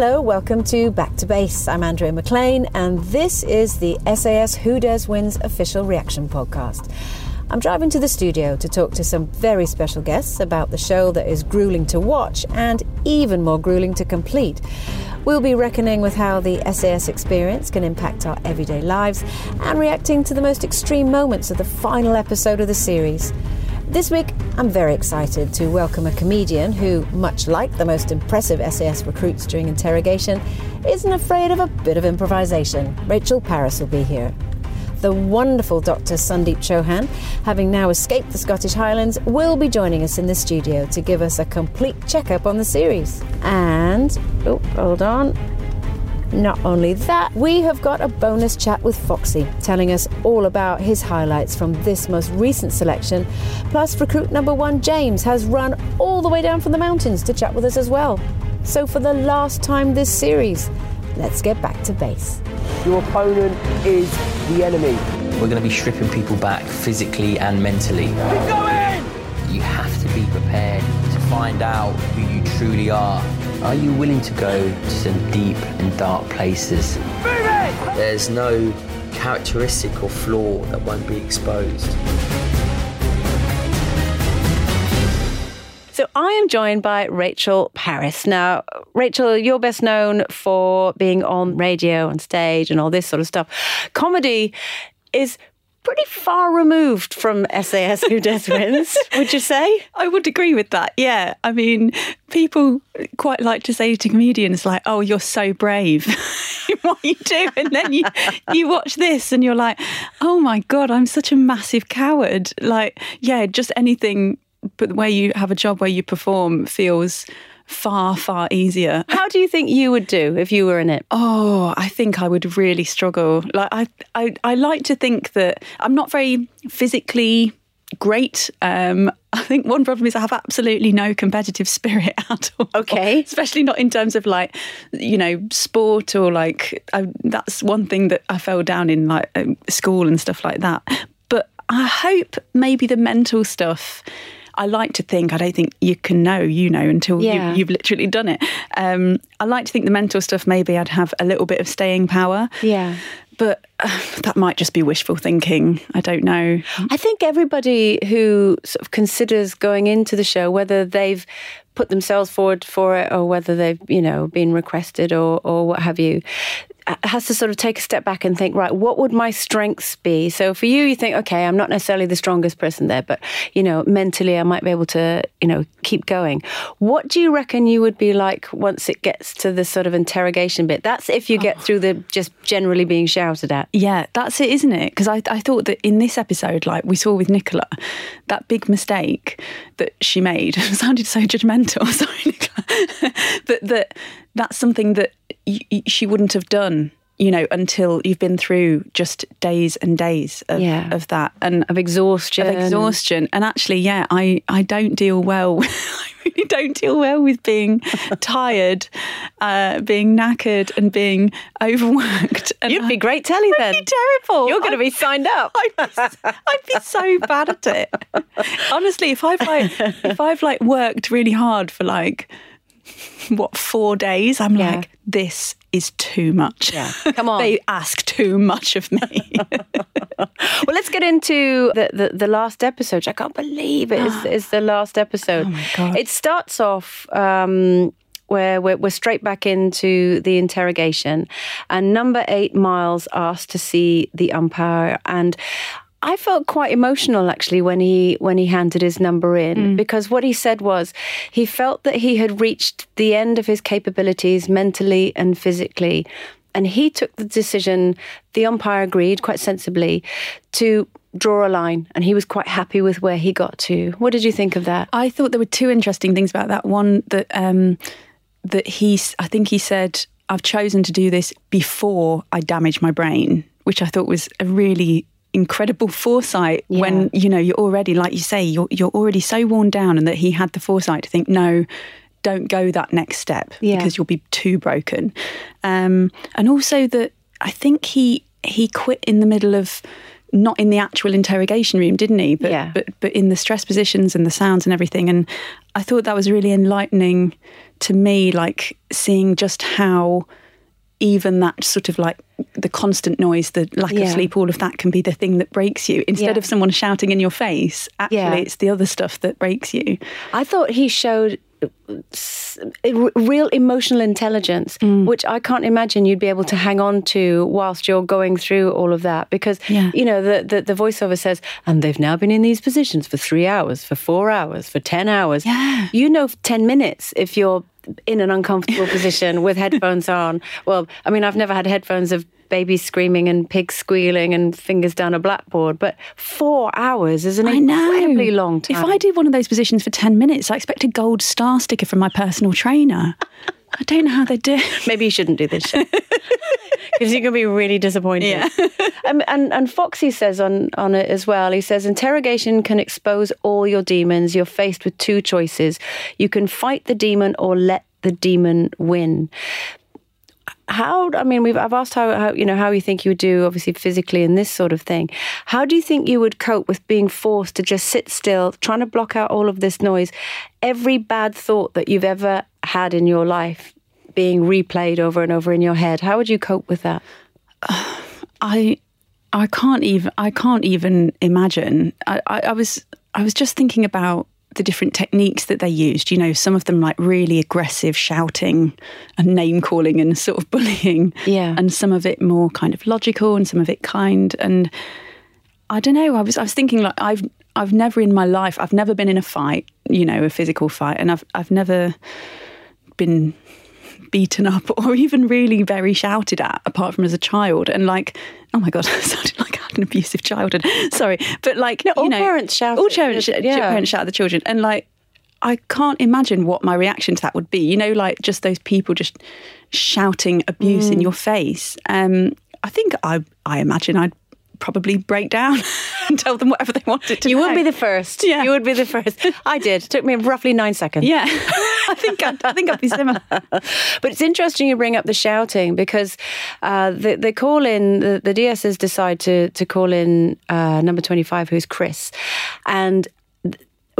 Hello, welcome to Back to Base. I'm Andrea McLean, and this is the SAS Who Dares Wins official reaction podcast. I'm driving to the studio to talk to some very special guests about the show that is grueling to watch and even more grueling to complete. We'll be reckoning with how the SAS experience can impact our everyday lives and reacting to the most extreme moments of the final episode of the series. This week, I'm very excited to welcome a comedian who, much like the most impressive SAS recruits during interrogation, isn't afraid of a bit of improvisation. Rachel Parris will be here. The wonderful Dr. Sandeep Chauhan, having now escaped the Scottish Highlands, will be joining us in the studio to give us a complete checkup on the series. And, oh, hold on. Not only that, we have got a bonus chat with Foxy, telling us all about his highlights from this most recent selection. Plus, recruit number one, James, has run all the way down from the mountains to chat with us as well. So, for the last time this series, let's get back to base. Your opponent is the enemy. We're going to be stripping people back physically and mentally. Keep going! You have to be prepared to find out who you truly are. Are you willing to go to some deep and dark places? There's no characteristic or flaw that won't be exposed. So I am joined by Rachel Parris. Now, Rachel, you're best known for being on radio and stage and all this sort of stuff. Comedy is pretty far removed from SAS Who Dares Wins, would you say? I would agree with that. Yeah. I mean, people quite like to say to comedians like, "Oh, you're so brave." in what you do and then you you watch this and you're like, "Oh my god, I'm such a massive coward." Like, yeah, just anything but where you have a job where you perform feels far far easier How do you think you would do if you were in it? Oh, I think I would really struggle. Like I, I, I like to think that I'm not very physically great. Um, I think one problem is I have absolutely no competitive spirit at all. Okay. especially not in terms of like, you know, sport or like. I, that's one thing that I fell down in like um, school and stuff like that. But I hope maybe the mental stuff. I like to think, I don't think you can know, you know, until Yeah. you, you've literally done it. Um, I like to think the mental stuff, maybe I'd have a little bit of staying power. Yeah. But uh, that might just be wishful thinking. I don't know. I think everybody who sort of considers going into the show, whether they've put themselves forward for it or whether they've, you know, been requested or, or what have you, has to sort of take a step back and think, right, what would my strengths be? So for you, you think, okay, I'm not necessarily the strongest person there, but, you know, mentally I might be able to, you know, keep going. What do you reckon you would be like once it gets to the sort of interrogation bit? That's if you get oh. through the just generally being shouted at. Yeah, that's it, isn't it? Because I, I thought that in this episode, like we saw with Nicola, that big mistake that she made sounded so judgmental. Sorry, Nicola. but that that's something that y- she wouldn't have done, you know, until you've been through just days and days of, Yeah. of that and Of exhaustion. of exhaustion. And actually, yeah, I, I don't deal well. I really don't deal well with being tired, uh, being knackered, and being overworked. And You'd be I- great telly then. Be terrible. You're going to be signed up. I'd be, I'd be so bad at it. Honestly, if I've like if I've like worked really hard for like what four days, I'm Yeah. like, this is too much. Yeah. Come on. they ask too much of me. Well, let's get into the, the, the last episode. I can't believe it is, is the last episode. Oh my God. It starts off um, where we're, we're straight back into the interrogation, and number eight, Miles asked to see the umpire, and I felt quite emotional actually when he when he handed his number in because what he said was he felt that he had reached the end of his capabilities mentally and physically and he took the decision the umpire agreed quite sensibly to draw a line and he was quite happy with where he got to. What did you think of that? I thought there were two interesting things about that. One that um, that he, I think he said, "I've chosen to do this before I damage my brain," which I thought was a really incredible foresight. When you know you're already, like you say, you're you're already so worn down, and that he had the foresight to think, no. Don't go that next step Yeah. because you'll be too broken, um, and also that I think he he quit in the middle of not in the actual interrogation room, didn't he? But, Yeah. but but in the stress positions and the sounds and everything. And I thought that was really enlightening to me, like seeing just how even that sort of like the constant noise, the lack Yeah. of sleep, all of that can be the thing that breaks you. Instead Yeah. of someone shouting in your face, actually Yeah. it's the other stuff that breaks you. I thought he showed real emotional intelligence, Mm. which I can't imagine you'd be able to hang on to whilst you're going through all of that. Because, Yeah. you know, the, the, the voiceover says, and they've now been in these positions for three hours, for four hours, for 10 hours. Yeah. You know, 10 minutes if you're in an uncomfortable position with headphones on. Well, I mean, I've never had headphones of babies screaming and pigs squealing and fingers down a blackboard, but four hours is an I know. incredibly long time. If I did one of those positions for 10 minutes, I expect a gold star sticker from my personal trainer. I don't know how they do maybe you shouldn't do this show because you're going to be really disappointed. Yeah. um, and and Foxy says on on it as well. He says interrogation can expose all your demons. You're faced with two choices: you can fight the demon or let the demon win. How I mean, we've I've asked how, how you know how you think you would do, obviously physically in this sort of thing. How do you think you would cope with being forced to just sit still, trying to block out all of this noise, every bad thought that you've ever had in your life being replayed over and over in your head? How would you cope with that? I I can't even I can't even imagine. I, I, I was I was just thinking about the different techniques that they used. You know, some of them like really aggressive shouting and name calling and sort of bullying. Yeah. And some of it more kind of logical and some of it kind. And I don't know. I was I was thinking like I've I've never in my life I've never been in a fight, you know, a physical fight, and I've I've never been beaten up or even really very shouted at apart from as a child. And like oh my god I sounded like I had an abusive childhood. Sorry. But like no, all you know, parents shout all parents, yeah. parents shout at the children. And like I can't imagine what my reaction to that would be. You know like just those people just shouting abuse Mm. in your face. Um I think I I imagine I'd probably break down and tell them whatever they wanted to You know. would be the first. Yeah. You would be the first. I did. It took me roughly nine seconds. yeah I think I'd, I think I'd be similar But it's interesting you bring up the shouting because uh, they, they call in, the, the DSs decide to, to call in uh, number 25, who's Chris. And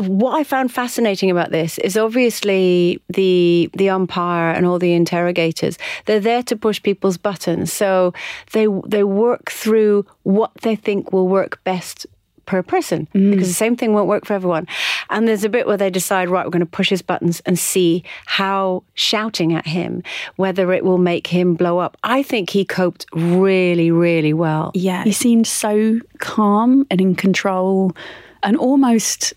what I found fascinating about this is obviously the the umpire and all the interrogators. They're there to push people's buttons, so they they work through what they think will work best per person mm. because the same thing won't work for everyone. And there's a bit where they decide, right, we're going to push his buttons and see how shouting at him, whether it will make him blow up. I think he coped really, really well. Yeah, he seemed so calm and in control and almost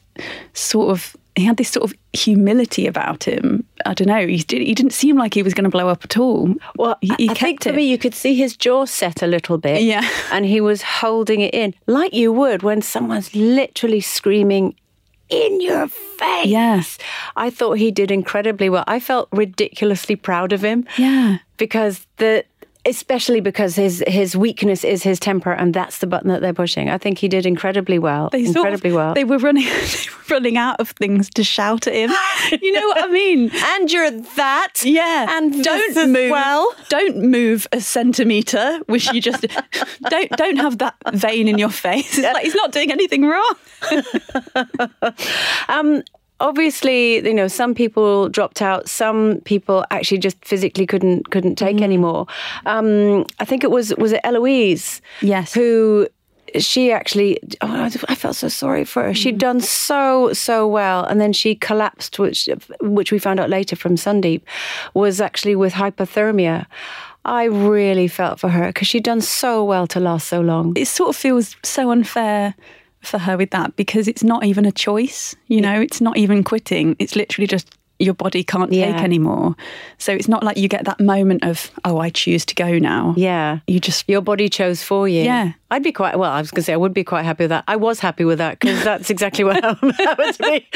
sort of he had this sort of humility about him. I don't know. He, did, he didn't seem like he was going to blow up at all. Well, he, I- he I kept think for it. me, you could see his jaw set a little bit. Yeah. And he was holding it in, like you would when someone's literally screaming in your face. Yes. I thought he did incredibly well. I felt ridiculously proud of him. Yeah. Because the especially because his his weakness is his temper and that's the button that they're pushing. I think he did incredibly well. They sort of- incredibly well. They were running. They were running out of things to shout at him. you know what I mean? and you're that. Yeah, And don't move. well. Don't move a centimeter. Which you just don't don't have that vein in your face. It's like he's not doing anything wrong. Um, obviously, you know, some people dropped out. Some people actually just physically couldn't couldn't take Mm. anymore. Um, I think it was was it Eloise? Yes. Who she actually oh, I felt so sorry for her. Mm. She'd done so so well, and then she collapsed, which which we found out later from Sandeep was actually with hypothermia. I really felt for her because she'd done so well to last so long. it sort of feels so unfair for her with that because it's not even a choice. You know, it's not even quitting. It's literally just your body can't Yeah. take anymore. So it's not like you get that moment of, oh, I choose to go now. Yeah. You just Your body chose for you. Yeah. I'd be quite, well, I was going to say I would be quite happy with that. I was happy with that because that's exactly what happened to me.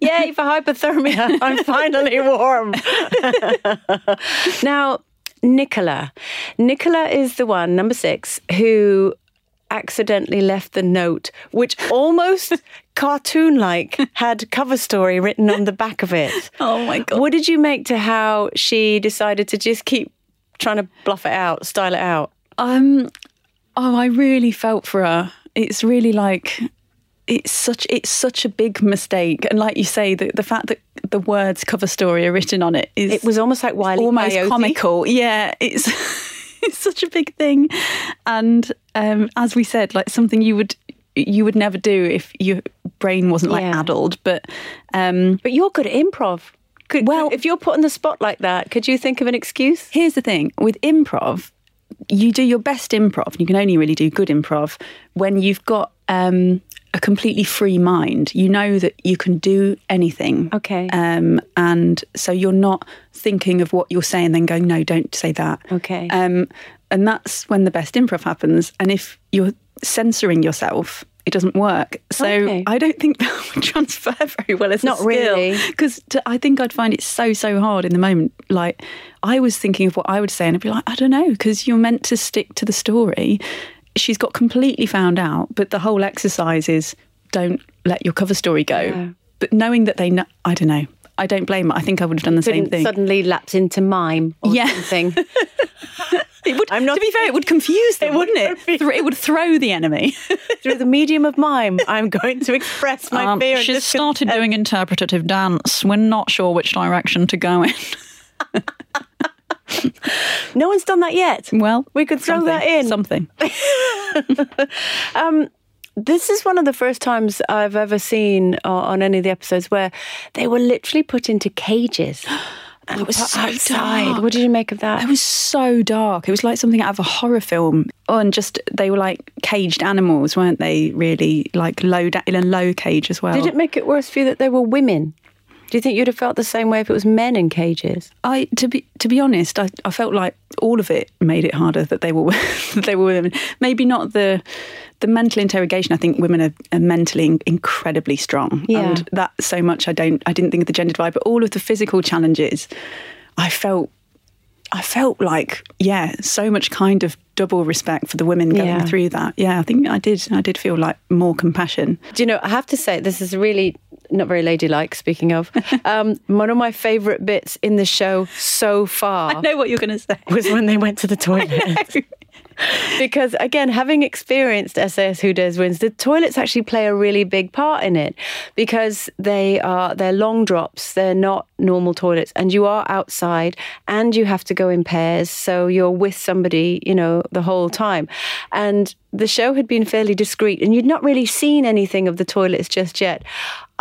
Yay for hypothermia. I'm finally warm. now, Nicola. Nicola is the one, number six, who accidentally left the note, which almost cartoon like had cover story written on the back of it. Oh my God. What did you make to how she decided to just keep trying to bluff it out, style it out? Um, oh, I really felt for her. it's really like it's such it's such a big mistake, and like you say, the the fact that the words cover story are written on it is It was almost like Wiley almost Coyote. comical. Yeah, it's it's such a big thing, and um, as we said, like something you would you would never do if your brain wasn't like Yeah. addled. But um, But you're good at improv. Could, Well- if you're put on the spot like that, could you think of an excuse? here's the thing with improv you do your best improv and you can only really do good improv when you've got um, a completely free mind you know that you can do anything Okay. um, and so you're not thinking of what you're saying then going no don't say that Okay. um, and that's when the best improv happens and if you're censoring yourself it doesn't work so Okay. i don't think that would transfer very well as Not a skill really. because I think I'd find it so so hard in the moment. Like I was thinking of what I would say, and I'd be like, I don't know, because you're meant to stick to the story. She's got completely found out, but the whole exercise is don't let your cover story go. Yeah. But knowing that they know, I don't know. I don't blame her. I think I would have done the same Couldn't thing. suddenly lapse into mime or Yeah. something. It would, I'm not- to be fair, it would confuse them, It would wouldn't it? It would throw the enemy. Through the medium of mime, I'm going to express my Um, fear. and she's started doing interpretative dance. We're not sure which direction to go in. No one's done that yet. Well, We could throw that in. Something. This is one of the first times I've ever seen uh, on any of the episodes where they were literally put into cages. And it was so outside. dark. What did you make of that? It was so dark. It was like something out of a horror film. Oh, and just they were like caged animals, weren't they? Really, like low da- in a low cage as well. Did it make it worse for you that they were women? Do you think you'd have felt the same way if it was men in cages? I to be to be honest, I, I felt like all of it made it harder that they were that they were women. Maybe not the the mental interrogation. I think women are, are mentally in- incredibly strong, Yeah. and that so much I don't I didn't think of the gender divide, but all of the physical challenges, I felt I felt like yeah, so much kind of double respect for the women going Yeah. through that. Yeah, I think I did. I did feel like more compassion. Do you know, I have to say, this is really not very ladylike, speaking of. Um, one of my favourite bits in the show so far I know what you're going to say. was when they went to the toilet. because again, having experienced SAS Who Dares Wins, the toilets actually play a really big part in it because they are they're long drops. They're not normal toilets, and you are outside, and you have to go in pairs, so you're with somebody, you know, the whole time. And the show had been fairly discreet, and you'd not really seen anything of the toilets just yet.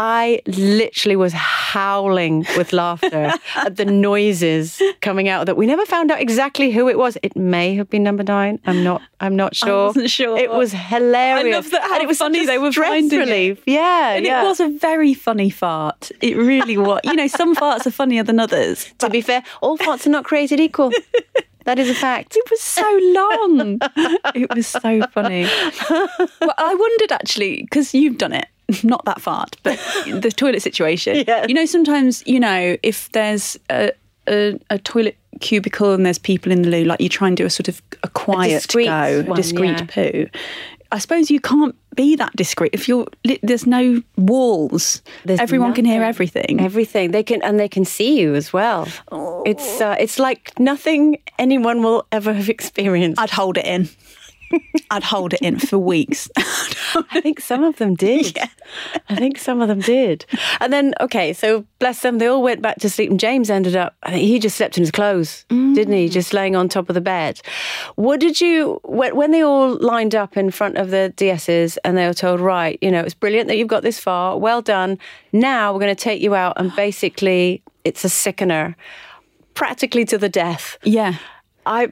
I literally was howling with laughter at the noises coming out of that. We never found out exactly who it was. It may have been number nine. I'm not. I'm not sure. I wasn't sure. It was hilarious. I love that how and it was funny they were finding it. relief. Yeah, And yeah. it was a very funny fart. It really was. You know, some farts are funnier than others. to be fair, all farts are not created equal. that is a fact. It was so long. it was so funny. Well, I wondered actually, because you've done it, not that fart, but the toilet situation. You know, sometimes, you know, if there's a, a, a toilet cubicle and there's people in the loo, like you try and do a sort of a quiet discreet go, one, a discreet yeah. poo. I suppose you can't be that discreet if you're. There's no walls. There's Everyone can hear everything. Everything they can, and they can see you as well. Oh. It's uh, it's like nothing anyone will ever have experienced. I'd hold it in. I'd hold it in for weeks. I think some of them did. I think some of them did. And then, okay, so bless them, they all went back to sleep, and James ended up, I think he just slept in his clothes, didn't he? Mm. Just laying on top of the bed. What did you, when, when they all lined up in front of the DSs and they were told, right, you know, it's brilliant that you've got this far, well done. Now we're going to take you out, and basically, it's a sickener, practically to the death. yeah. I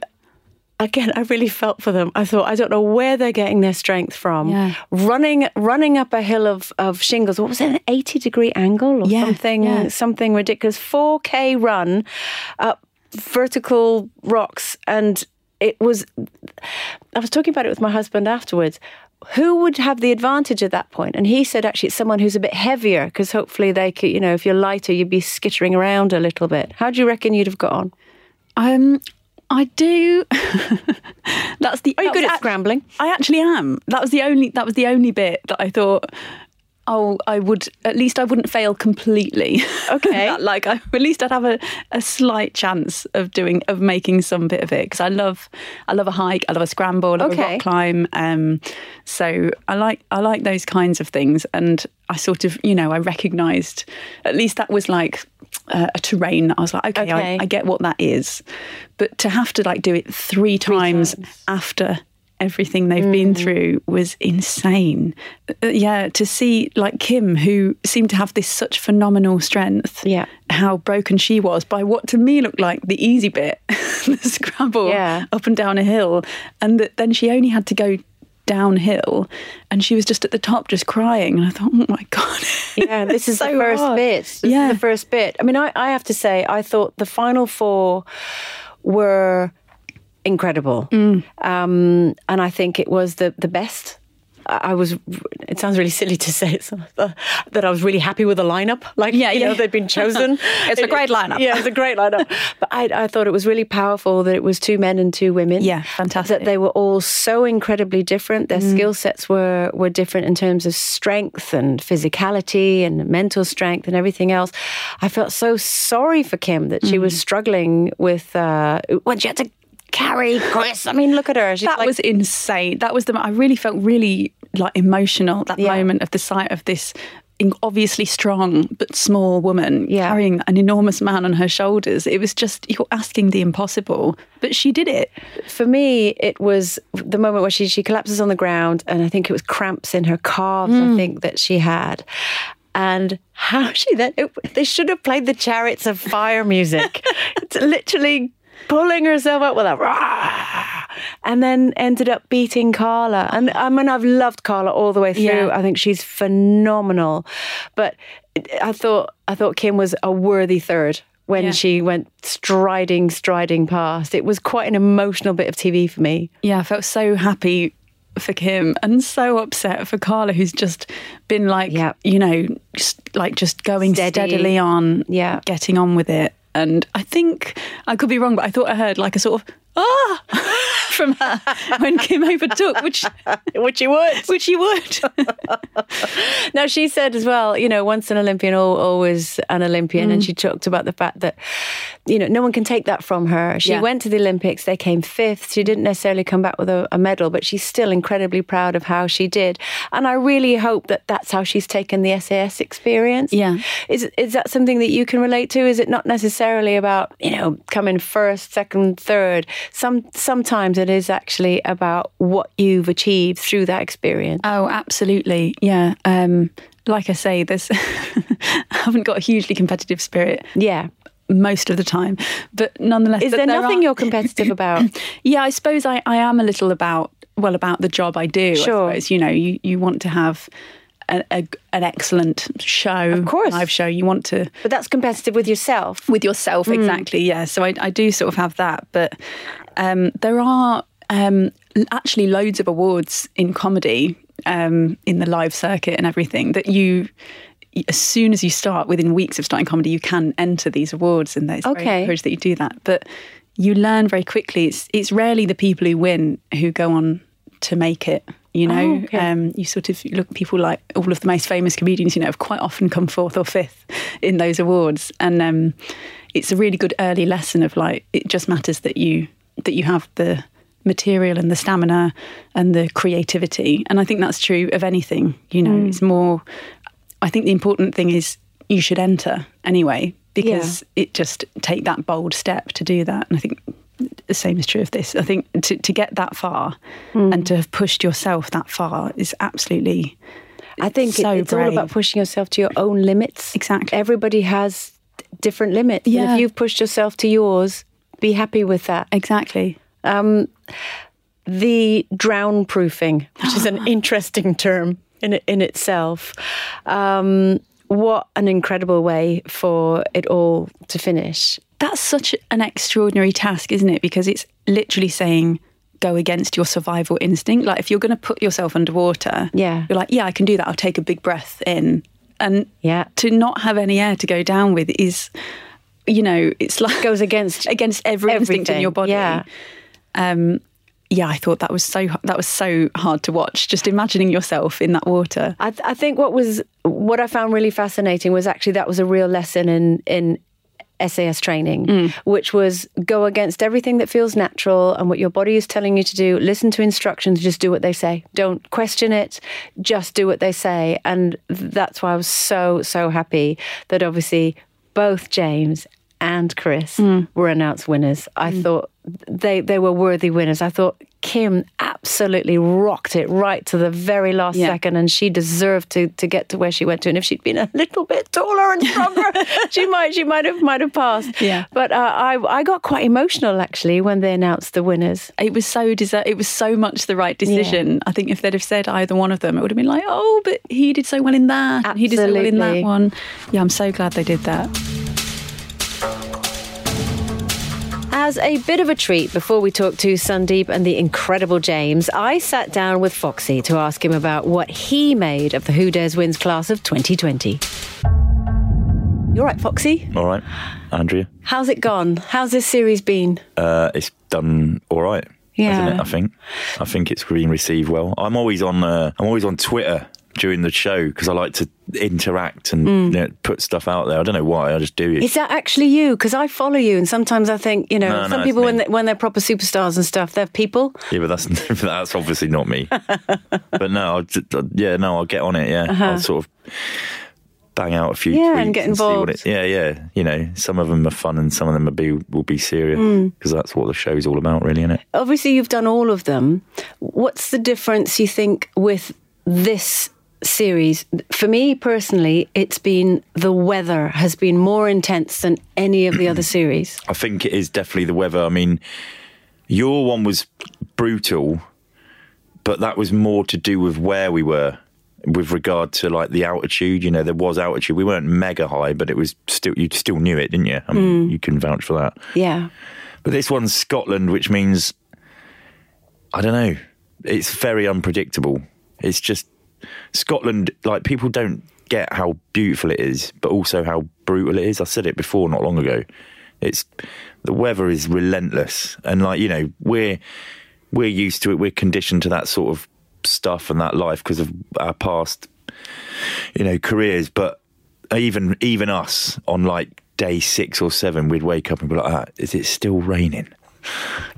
again I really felt for them. I thought I don't know where they're getting their strength from. Yeah. Running running up a hill of, of shingles. What was it? An 80 degree angle or Yeah, something yeah. something ridiculous. 4k run up vertical rocks and it was I was talking about it with my husband afterwards. Who would have the advantage at that point? And he said actually it's someone who's a bit heavier because hopefully they could, you know, if you're lighter, you'd be skittering around a little bit. How do you reckon you'd have got on? Um, I do. That's the. Are you good at scrambling? I actually am. That was the only. That was the only bit that I thought. oh, I would at least I wouldn't fail completely. Okay. That, like, I, at least I'd have a, a slight chance of doing of making some bit of it because I love I love a hike, I love a scramble, I love a Okay. rock climb. Um, so I like I like those kinds of things, and I sort of you know I recognised at least that was like. Uh, a terrain that I was like, okay, Okay. I, I get what that is, but to have to like do it three times, times. after everything they've been Mm. through was insane. Uh, yeah, to see like Kim, who seemed to have this such phenomenal strength, Yeah. how broken she was by what to me looked like the easy bit, the scrabble Yeah. up and down a hill, and that then she only had to go downhill, and she was just at the top, just crying. And I thought, oh my god, Yeah, this is So the first hard. bit. This Yeah. is the first bit. I mean, I, I have to say, I thought the final four were incredible, Mm. um, and I think it was the the best. I was. It sounds really silly to say that I was really happy with the lineup. Like, Yeah, you yeah. know, they'd been chosen. It's a great lineup. Yeah, it's a great lineup. but I, I thought it was really powerful that it was two men and two women. Yeah, fantastic. That they were all so incredibly different. Mm. Their skill sets were were different in terms of strength and physicality and mental strength and everything else. I felt so sorry for Kim that she Mm. was struggling with uh, when she had to carry Chris. I mean, look at her. She's that like, was insane. That was the. I really felt really like emotional that Yeah. moment of the sight of this obviously strong but small woman Yeah. carrying an enormous man on her shoulders. It was just you're asking the impossible, but she did it. for me, it was the moment where she she collapses on the ground, and I think it was cramps in her calves. Mm. I think that she had. And how she then, it, they should have played the Chariots of Fire music. it's literally pulling herself up with a rah, and then ended up beating Carla. And I mean, I've loved Carla all the way through. Yeah. I think she's phenomenal. But I thought, I thought Kim was a worthy third when Yeah. she went striding, striding past. It was quite an emotional bit of TV for me. Yeah, I felt so happy for Kim and so upset for Carla, who's just been like, Yeah. you know, just like just going Steady. steadily on, Yeah. getting on with it. And I think I could be wrong, but I thought I heard like a sort of ah from her when Kim overtook, which Which you would. which you would. Now, she said as well, you know, once an Olympian, always an Olympian. Mm. And she talked about the fact that, you know, no one can take that from her. She Yeah. went to the Olympics, they came fifth. She didn't necessarily come back with a, a medal, but she's still incredibly proud of how she did. And I really hope that that's how she's taken the SAS experience. Yeah. Is, is that something that you can relate to? Is it not necessarily about, you know, coming first, second, third? Some Sometimes it is actually about what you've achieved through that experience. Oh, absolutely. Yeah. Um, like I say, there's I haven't got a hugely competitive spirit Yeah. most of the time, but nonetheless, Is but there nothing are- you're competitive about? Yeah, I suppose I, I am a little about well about the job I do. Sure. I suppose you know you you want to have a, a, an excellent show, Of course. live show. You want to but that's competitive with yourself. with yourself exactly. Yeah, so I, I do sort of have that, but um, there are um, actually loads of awards in comedy um, in the live circuit and everything that you. As soon as you start, within weeks of starting comedy, you can enter these awards, and it's Okay. very encouraged that you do that. But you learn very quickly. It's it's rarely the people who win who go on to make it. You know, Oh, okay. um, you sort of look people like all of the most famous comedians. You know, have quite often come fourth or fifth in those awards, and um, it's a really good early lesson of like it just matters that you that you have the material and the stamina and the creativity. And I think that's true of anything. You know, Mm. it's more. I think the important thing is you should enter anyway because it just take that bold step to do that. And I think the same is true of this. I think to, to get that far Mm. and to have pushed yourself that far is absolutely I think it- So it's all about pushing yourself to your own limits. Exactly. Everybody has different limits. And if you've pushed yourself to yours, be happy with that. exactly. Um, the drown proofing, which is an interesting term in in itself. Um, what an incredible way for it all to finish. That's such an extraordinary task, isn't it? Because it's literally saying go against your survival instinct. Like if you're going to put yourself underwater, Yeah. you're like, yeah, I can do that. I'll take a big breath in, and Yeah. to not have any air to go down with is, you know, it's like Goes against against every instinct in your body. yeah. Um, yeah, I thought that was so that was so hard to watch. Just imagining yourself in that water. I, th- I think what was what I found really fascinating was actually that was a real lesson in in SAS training, mm. which was go against everything that feels natural and what your body is telling you to do. Listen to instructions, just do what they say. Don't question it, just do what they say. And that's why I was so, so happy that obviously both James and Chris mm. were announced winners. I mm. thought they they were worthy winners. I thought Kim absolutely rocked it right to the very last Yeah. second, and she deserved to to get to where she went to. And if she'd been a little bit taller and stronger, she might she might have might have passed. Yeah. But uh, I I got quite emotional actually when they announced the winners. It was so deser- It was so much the right decision. I think if they'd have said either one of them, it would have been like, oh, but he did so well in that, and he did so well in that one. Yeah, I'm so glad they did that. As a bit of a treat before we talk to Sandeep and the incredible James, I sat down with Foxy to ask him about what he made of the Who Dares Wins class of 2020. You're right, Foxy. All right, Andrea. How's it gone? How's this series been? Uh, it's done all right. Yeah. hasn't it? I think. I think it's been received well. I'm always on. Uh, I'm always on Twitter during the show because I like to interact and you know, put stuff out there. I don't know why. I just do it. Is that actually you? Because I follow you, and sometimes I think, you know, No, no, some it's people when they, when they're proper superstars and stuff, they're people. yeah, but that's that's obviously not me. but no, I'll, yeah, no, I'll get on it. Yeah, I'll sort of bang out a few Uh-huh. Yeah, tweets and get see what involved. it- yeah, yeah. You know, some of them are fun and some of them will be will be serious because that's what the show's all about, really, isn't it? Obviously, you've done all of them. What's the difference you think with this series? For me personally, it's been the weather has been more intense than any of the other series. I think it is definitely the weather. I mean, your one was brutal, but that was more to do with where we were with regard to like the altitude. You know, there was altitude. We weren't mega high, but it was still you still knew it, didn't you? I mean, mm. you can vouch for that. Yeah. But this one's Scotland, which means I don't know. It's very unpredictable. It's just Scotland. Like people don't get how beautiful it is, but also how brutal it is. I said it before not long ago. It's the weather is relentless, and like you know, we're we're used to it. We're conditioned to that sort of stuff and that life because of our past, you know, careers. But even even us on like day six or seven, we'd wake up and be like, ah, "Is it still raining?"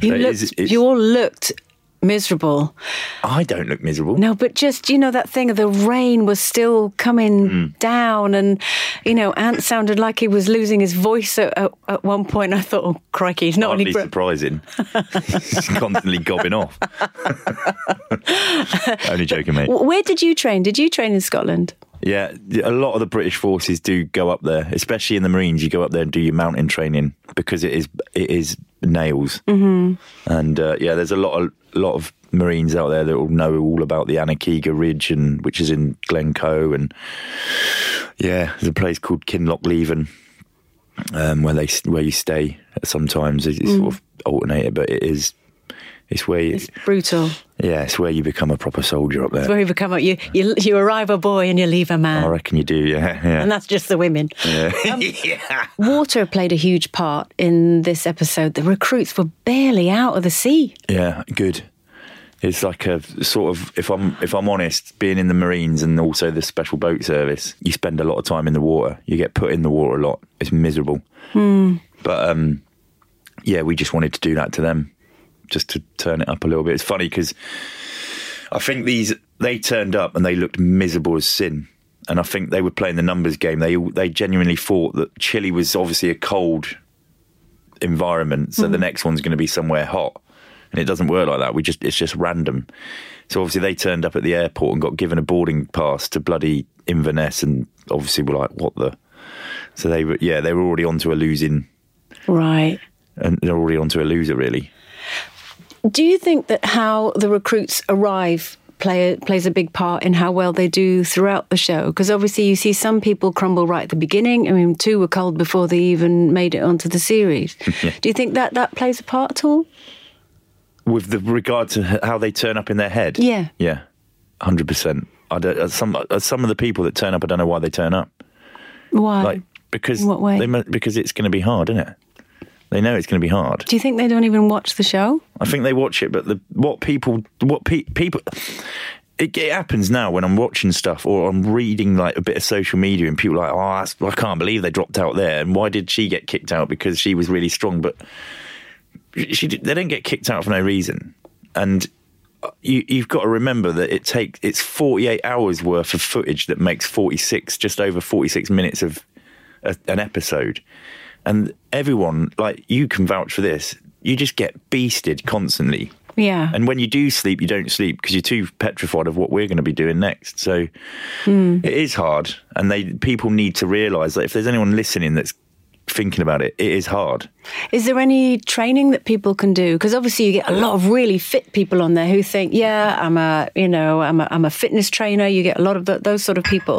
You, So looked, you all looked miserable. I don't look miserable. No, but just, you know, that thing of the rain was still coming Hmm. down. And, you know, Ant sounded like he was losing his voice at, at, at one point. I thought, oh, crikey, he's not Hardly only. Surprising. He's constantly gobbing off. Only joking, mate. Where did you train? Did you train in Scotland? Yeah, a lot of the British forces do go up there, especially in the Marines. You go up there and do your mountain training because it is it is nails. Mm-hmm. And uh, yeah, there's a lot of lot of Marines out there that will know all about the Aonach Eagach Ridge, and which is in Glencoe, and yeah, there's a place called Kinlochleven um, where they where you stay. Sometimes it's sort of alternated, but it is it's where you, It's brutal. yeah, it's where you become a proper soldier up there. It's where you become a, you, you, you arrive a boy and you leave a man. I reckon you do, yeah, yeah. And that's just the women. Um, yeah. Water played a huge part in this episode. The recruits were barely out of the sea. Yeah, good. It's like a sort of if I'm if I'm honest, being in the Marines and also the Special Boat Service, you spend a lot of time in the water. You get put in the water a lot. It's miserable. But um, yeah, we just wanted to do that to them, just to turn it up a little bit. It's funny because I think these they turned up and they looked miserable as sin. And I think they were playing the numbers game. They they genuinely thought that Chile was obviously a cold environment, so the mm. next one's going to be somewhere hot, and it doesn't work like that. We just it's just random. So obviously they turned up at the airport and got given a boarding pass to bloody Inverness, and obviously were like, "What the?" So they were yeah they were already onto a losing, Right. and they're already onto a loser really. Do you think that how the recruits arrive play, plays a big part in how well they do throughout the show? Because obviously you see some people crumble right at the beginning. I mean, two were cold before they even made it onto the series. Do you think that that plays a part at all? With the regard to how they turn up in their head, Yeah. yeah, hundred percent. I don't, uh, some uh, some of the people that turn up, I don't know why they turn up. Why? Like because what way? They, because it's going to be hard, isn't it? They know it's going to be hard. Do you think they don't even watch the show? I think they watch it, but the what people what pe- people it, it happens now when I'm watching stuff or I'm reading like a bit of social media and people are like, oh, that's, I can't believe they dropped out there, and why did she get kicked out because she was really strong? But she they don't get kicked out for no reason, and uh, you, you've got to remember that it takes it's 48 hours worth of footage that makes 46 just over 46 minutes of a, an episode and everyone like you can vouch for this you just get beasted constantly. Yeah. and when you do sleep you don't sleep because you're too petrified of what we're going to be doing next. So hmm. it is hard and they people need to realize that if there's anyone listening that's thinking about it it is hard Is there any training that people can do? Because obviously you get a lot of really fit people on there who think, yeah, I'm a, you know, I'm a, I'm a fitness trainer. You get a lot of th those sort of people.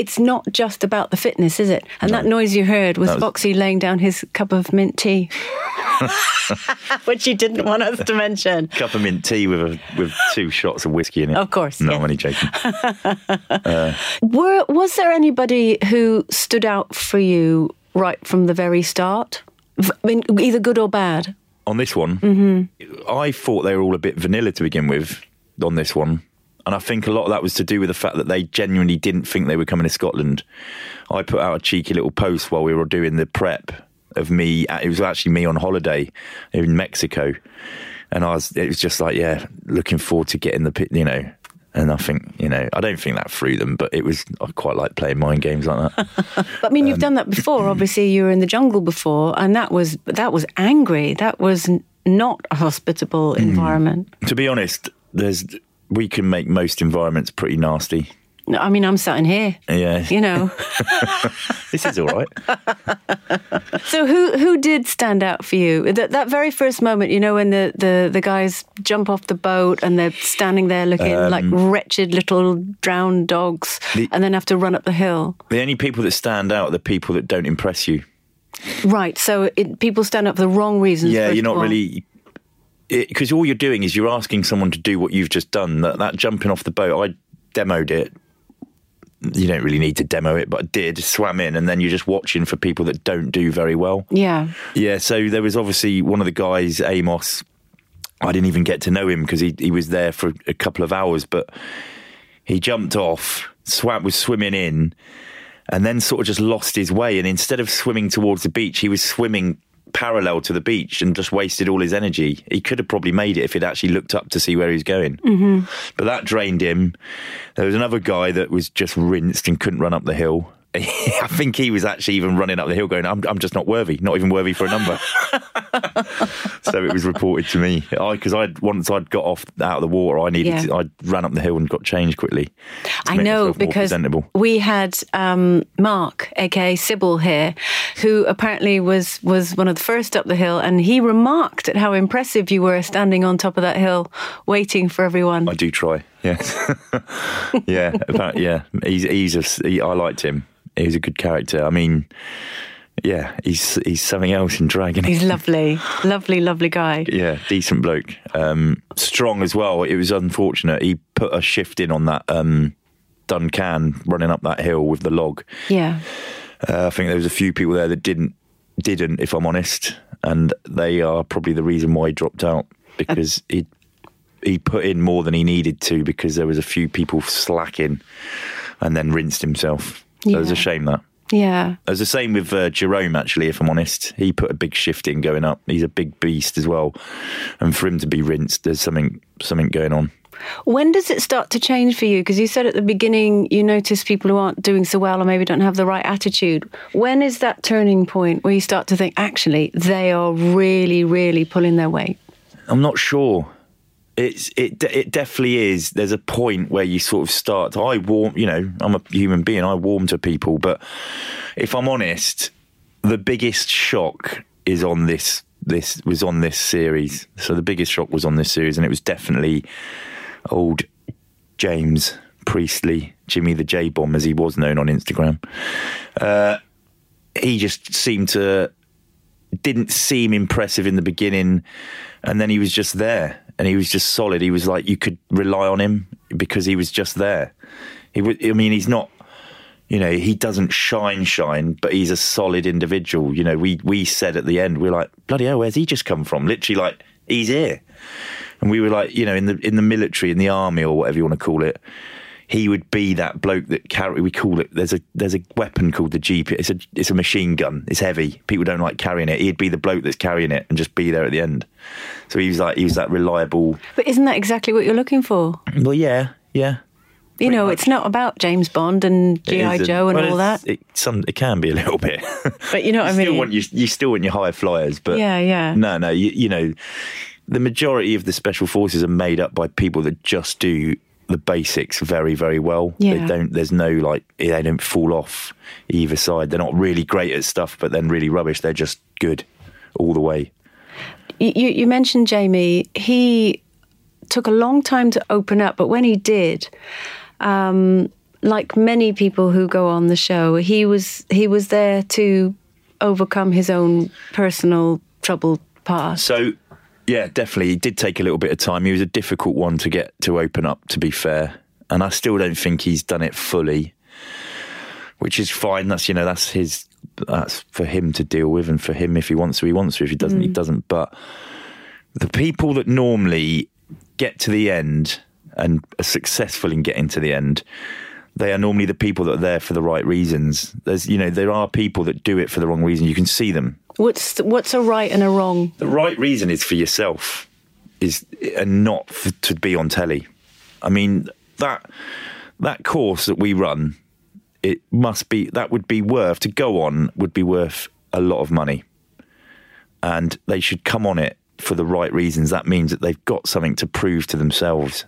It's not just about the fitness, is it? And that noise you heard was was- Foxy laying down his cup of mint tea, which you didn't want us to mention. cup of mint tea with a, with two shots of whiskey in it Of course, no yes. i'm only joking uh, Were, was there anybody who stood out for you right from the very start? I mean, either good or bad? on this one, Mm-hmm. I thought they were all a bit vanilla to begin with on this one. And I think a lot of that was to do with the fact that they genuinely didn't think they were coming to Scotland. I put out a cheeky little post while we were doing the prep of me. It was actually me on holiday in Mexico. And I was, it was just like, yeah, looking forward to getting the, you know. And I think, you know, I don't think that threw them, but it was, I quite like playing mind games like that. But I mean, Um, you've done that before. Obviously, you were in the jungle before, and that was that was angry. That was not a hospitable Hmm. environment. to be honest, there's, we can make most environments pretty nasty. I mean, I'm sat in here. Yeah. You know. This is all right. so who who did stand out for you? That that very first moment, you know, when the the, the guys jump off the boat and they're standing there looking like wretched little drowned dogs, Um, The- and then have to run up the hill. The only people that stand out are the people that don't impress you. Right. So it, people stand up for the wrong reasons. Yeah, you're not really. Because all you're doing is you're asking someone to do what you've just done. That, that jumping off the boat, I demoed it. You don't really need to demo it, but I did. Swam in, and then you're just watching for people that don't do very well. Yeah. Yeah, so there was obviously one of the guys, Amos. I didn't even get to know him because he, he was there for a couple of hours, but he jumped off, swam, was swimming in, and then sort of just lost his way. And instead of swimming towards the beach, he was swimming parallel to the beach and just wasted all his energy. He could have probably made it if he'd actually looked up to see where he was going. Mm-hmm. But that drained him. There was another guy that was just rinsed and couldn't run up the hill. I think he was actually even running up the hill going, I'm, I'm just not worthy, not even worthy for a number. so it was reported to me. Because I'd once I'd got off out of the water, I needed Yeah. to, I ran up the hill and got changed quickly. I know because we had um, Mark, aka Sybil, here, who apparently was was one of the first up the hill, and he remarked at how impressive you were standing on top of that hill, waiting for everyone. I do try. Yes. yeah. About, yeah. He's he's a, he, I liked him. He's a good character. I mean, yeah, he's he's something else in Dragon. He's lovely, lovely, lovely guy. yeah, decent bloke. Um, strong as well. It was unfortunate. He put a shift in on that um, Duncan running up that hill with the log. Yeah, Uh, I think there was a few people there that didn't didn't, if I'm honest, and they are probably the reason why he dropped out because he he put in more than he needed to because there was a few people slacking, and then rinsed himself. So it was a shame that. yeah. It was the same with uh, Jerome, actually, if I'm honest. He put a big shift in going up. He's a big beast as well. And for him to be rinsed, there's something something going on. When does it start to change for you? Because you said at the beginning you notice people who aren't doing so well or maybe don't have the right attitude. When is that turning point where you start to think, actually, they are really, really pulling their weight? I'm not sure. It's it it definitely is. There's a point where you sort of start. I warm, you know, I'm a human being. I warm to people, but if I'm honest, the biggest shock is on this. This was on this series. So the biggest shock was on this series, and it was definitely old James Priestley, Jimmy the J Bomb, as he was known on Instagram. Uh, he just seemed to didn't seem impressive in the beginning, and then he was just there, and he was just solid. He was like you could rely on him because he was just there. He was, I mean, he's not You know, he doesn't shine, shine, but he's a solid individual. You know, we we said at the end, we're like, bloody hell, where's he just come from? Literally, like he's here, and we were like, you know, in the in the military, in the army, or whatever you want to call it. He would be that bloke that carry. We call it. There's a there's a weapon called the GP. It's a it's a machine gun. It's heavy. People don't like carrying it. He'd be the bloke that's carrying it and just be there at the end. So he was like he was that reliable. But isn't that exactly what you're looking for? Well, yeah, yeah. You know, much. it's not about James Bond and GI. Joe and Well, all that. It, some, it can be a little bit. But you know what I You still mean? want you, you still want your high flyers, but Yeah, yeah. No, no. You, you know, the majority of the special forces are made up by people that just do the basics very, very well. They don't. There's no like they don't fall off either side. They're not really great at stuff, but then really rubbish. They're just good all the way. You, you you mentioned Jamie. He took a long time to open up, but when he did, um, like many people who go on the show, he was he was there to overcome his own personal troubled past. So, yeah, definitely. He did take a little bit of time. He was a difficult one to get to open up, to be fair. And I still don't think he's done it fully, which is fine. That's, you know, that's his, that's for him to deal with. And for him, if he wants to, he wants to. If he doesn't, he mm. doesn't. But the people that normally get to the end and are successful in getting to the end, they are normally the people that are there for the right reasons. There's, you know, there are people that do it for the wrong reason. You can see them What's what's a right and a wrong? the right reason is for yourself is and not for, to be on telly. I mean that that course that we run it must be that would be worth to go on would be worth a lot of money. And they should come on it for the right reasons. That means that they've got something to prove to themselves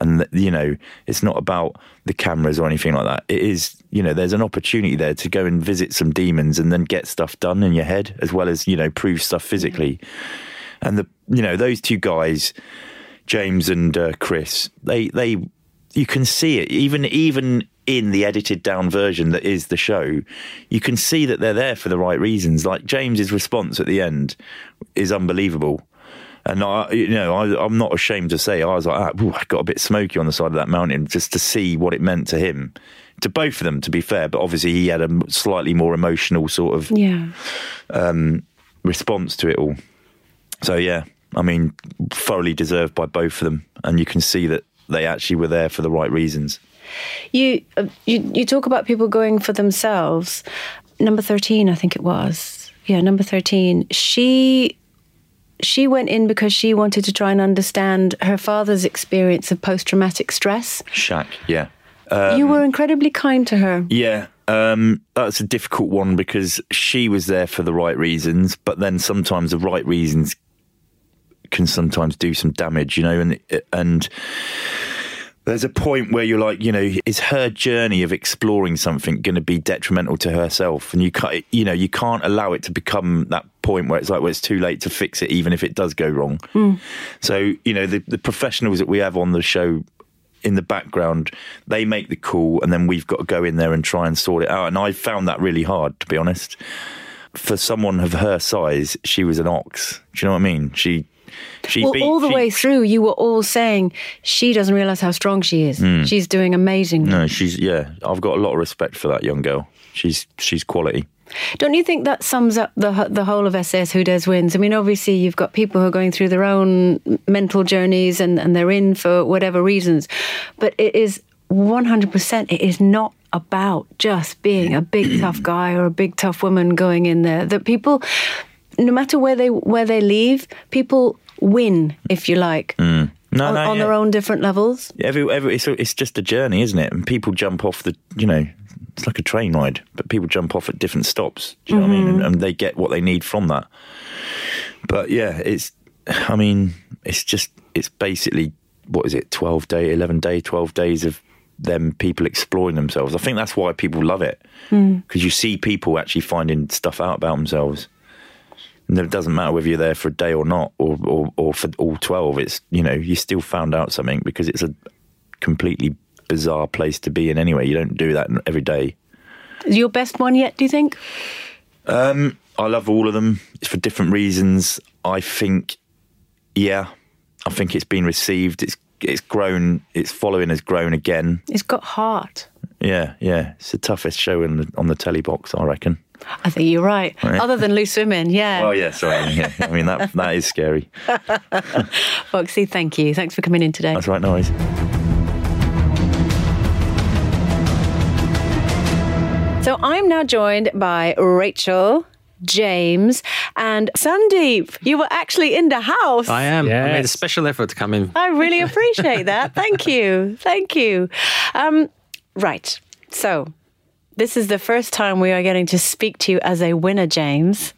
and you know it's not about the cameras or anything like that. It is you know there's an opportunity there to go and visit some demons and then get stuff done in your head as well as you know prove stuff physically. And the you know those two guys James and uh, Chris they they you can see it. Even even in the edited down version that is the show you can see that they're there for the right reasons. Like James's response at the end is unbelievable and I, you know, I, I'm not ashamed to say I was like, ah, ooh, I got a bit smoky on the side of that mountain just to see what it meant to him, to both of them, to be fair. But obviously, he had a slightly more emotional sort of Yeah. response to it all. So yeah, I mean, thoroughly deserved by both of them, and you can see that they actually were there for the right reasons. You, uh, you you talk about people going for themselves. Number thirteen, I think it was. Yeah, number thirteen. She she went in because she wanted to try and understand her father's experience of post traumatic stress. Shaq, yeah, you were incredibly kind to her. yeah. Um, that's a difficult one because she was there for the right reasons, but then sometimes the right reasons can sometimes do some damage, you know, and and there's a point where you're like, you know, is her journey of exploring something going to be detrimental to herself? And you can't, you know, you can't allow it to become that point where it's like, well, it's too late to fix it, even if it does go wrong. Hmm. So, you know, the, the professionals that we have on the show in the background, they make the call, and then we've got to go in there and try and sort it out. And I found that really hard, to be honest. For someone of her size, she was an ox. Do you know what I mean? She, she Well, beat, all the she- way through, you were all saying she doesn't realize how strong she is. Hmm. She's doing amazing. No, she's yeah. I've got a lot of respect for that young girl. She's she's quality. Don't you think that sums up the the whole of SAS Who Dares Wins? I mean, obviously you've got people who are going through their own mental journeys and, and they're in for whatever reasons, but it is 100%. It is not about just being a big tough guy or a big tough woman going in there. That people, no matter where they where they leave, people win if you like. Mm. No, on, no, on yeah. their own different levels. Every, every, it's, it's just a journey, isn't it? And people jump off the, you know, it's like a train ride, but people jump off at different stops. Do you know what I mean? And, mm-hmm. and they get what they need from that. But yeah, it's, I mean, it's just, it's basically, what is it, 12 day, 11 day, 12 days of them people exploring themselves. I think that's why people love it hmm. because you see people actually finding stuff out about themselves. And it doesn't matter whether you're there for a day or not, or, or, or for all 12. It's, you know, you still found out something because it's a completely bizarre place to be in anyway. You don't do that every day. Is your best one yet? Do you think? Um, I love all of them. It's for different reasons. I think, yeah, I think it's been received. It's it's grown. Its following has grown again. It's got heart. Yeah, yeah. It's the toughest show in the, on the telly box, I reckon. I think you're right. Right. Other than loose women, yeah. Oh yeah, sorry. Yeah. I mean that that is scary. Foxy, thank you. Thanks for coming in today. That's right, noise. So I'm now joined by Rachel. James and Sandeep, you were actually in the house. I am. I made a special effort to come in. I really appreciate that. Thank you. Thank you. Um, right. So, this is the first time we are getting to speak to you as a winner, James.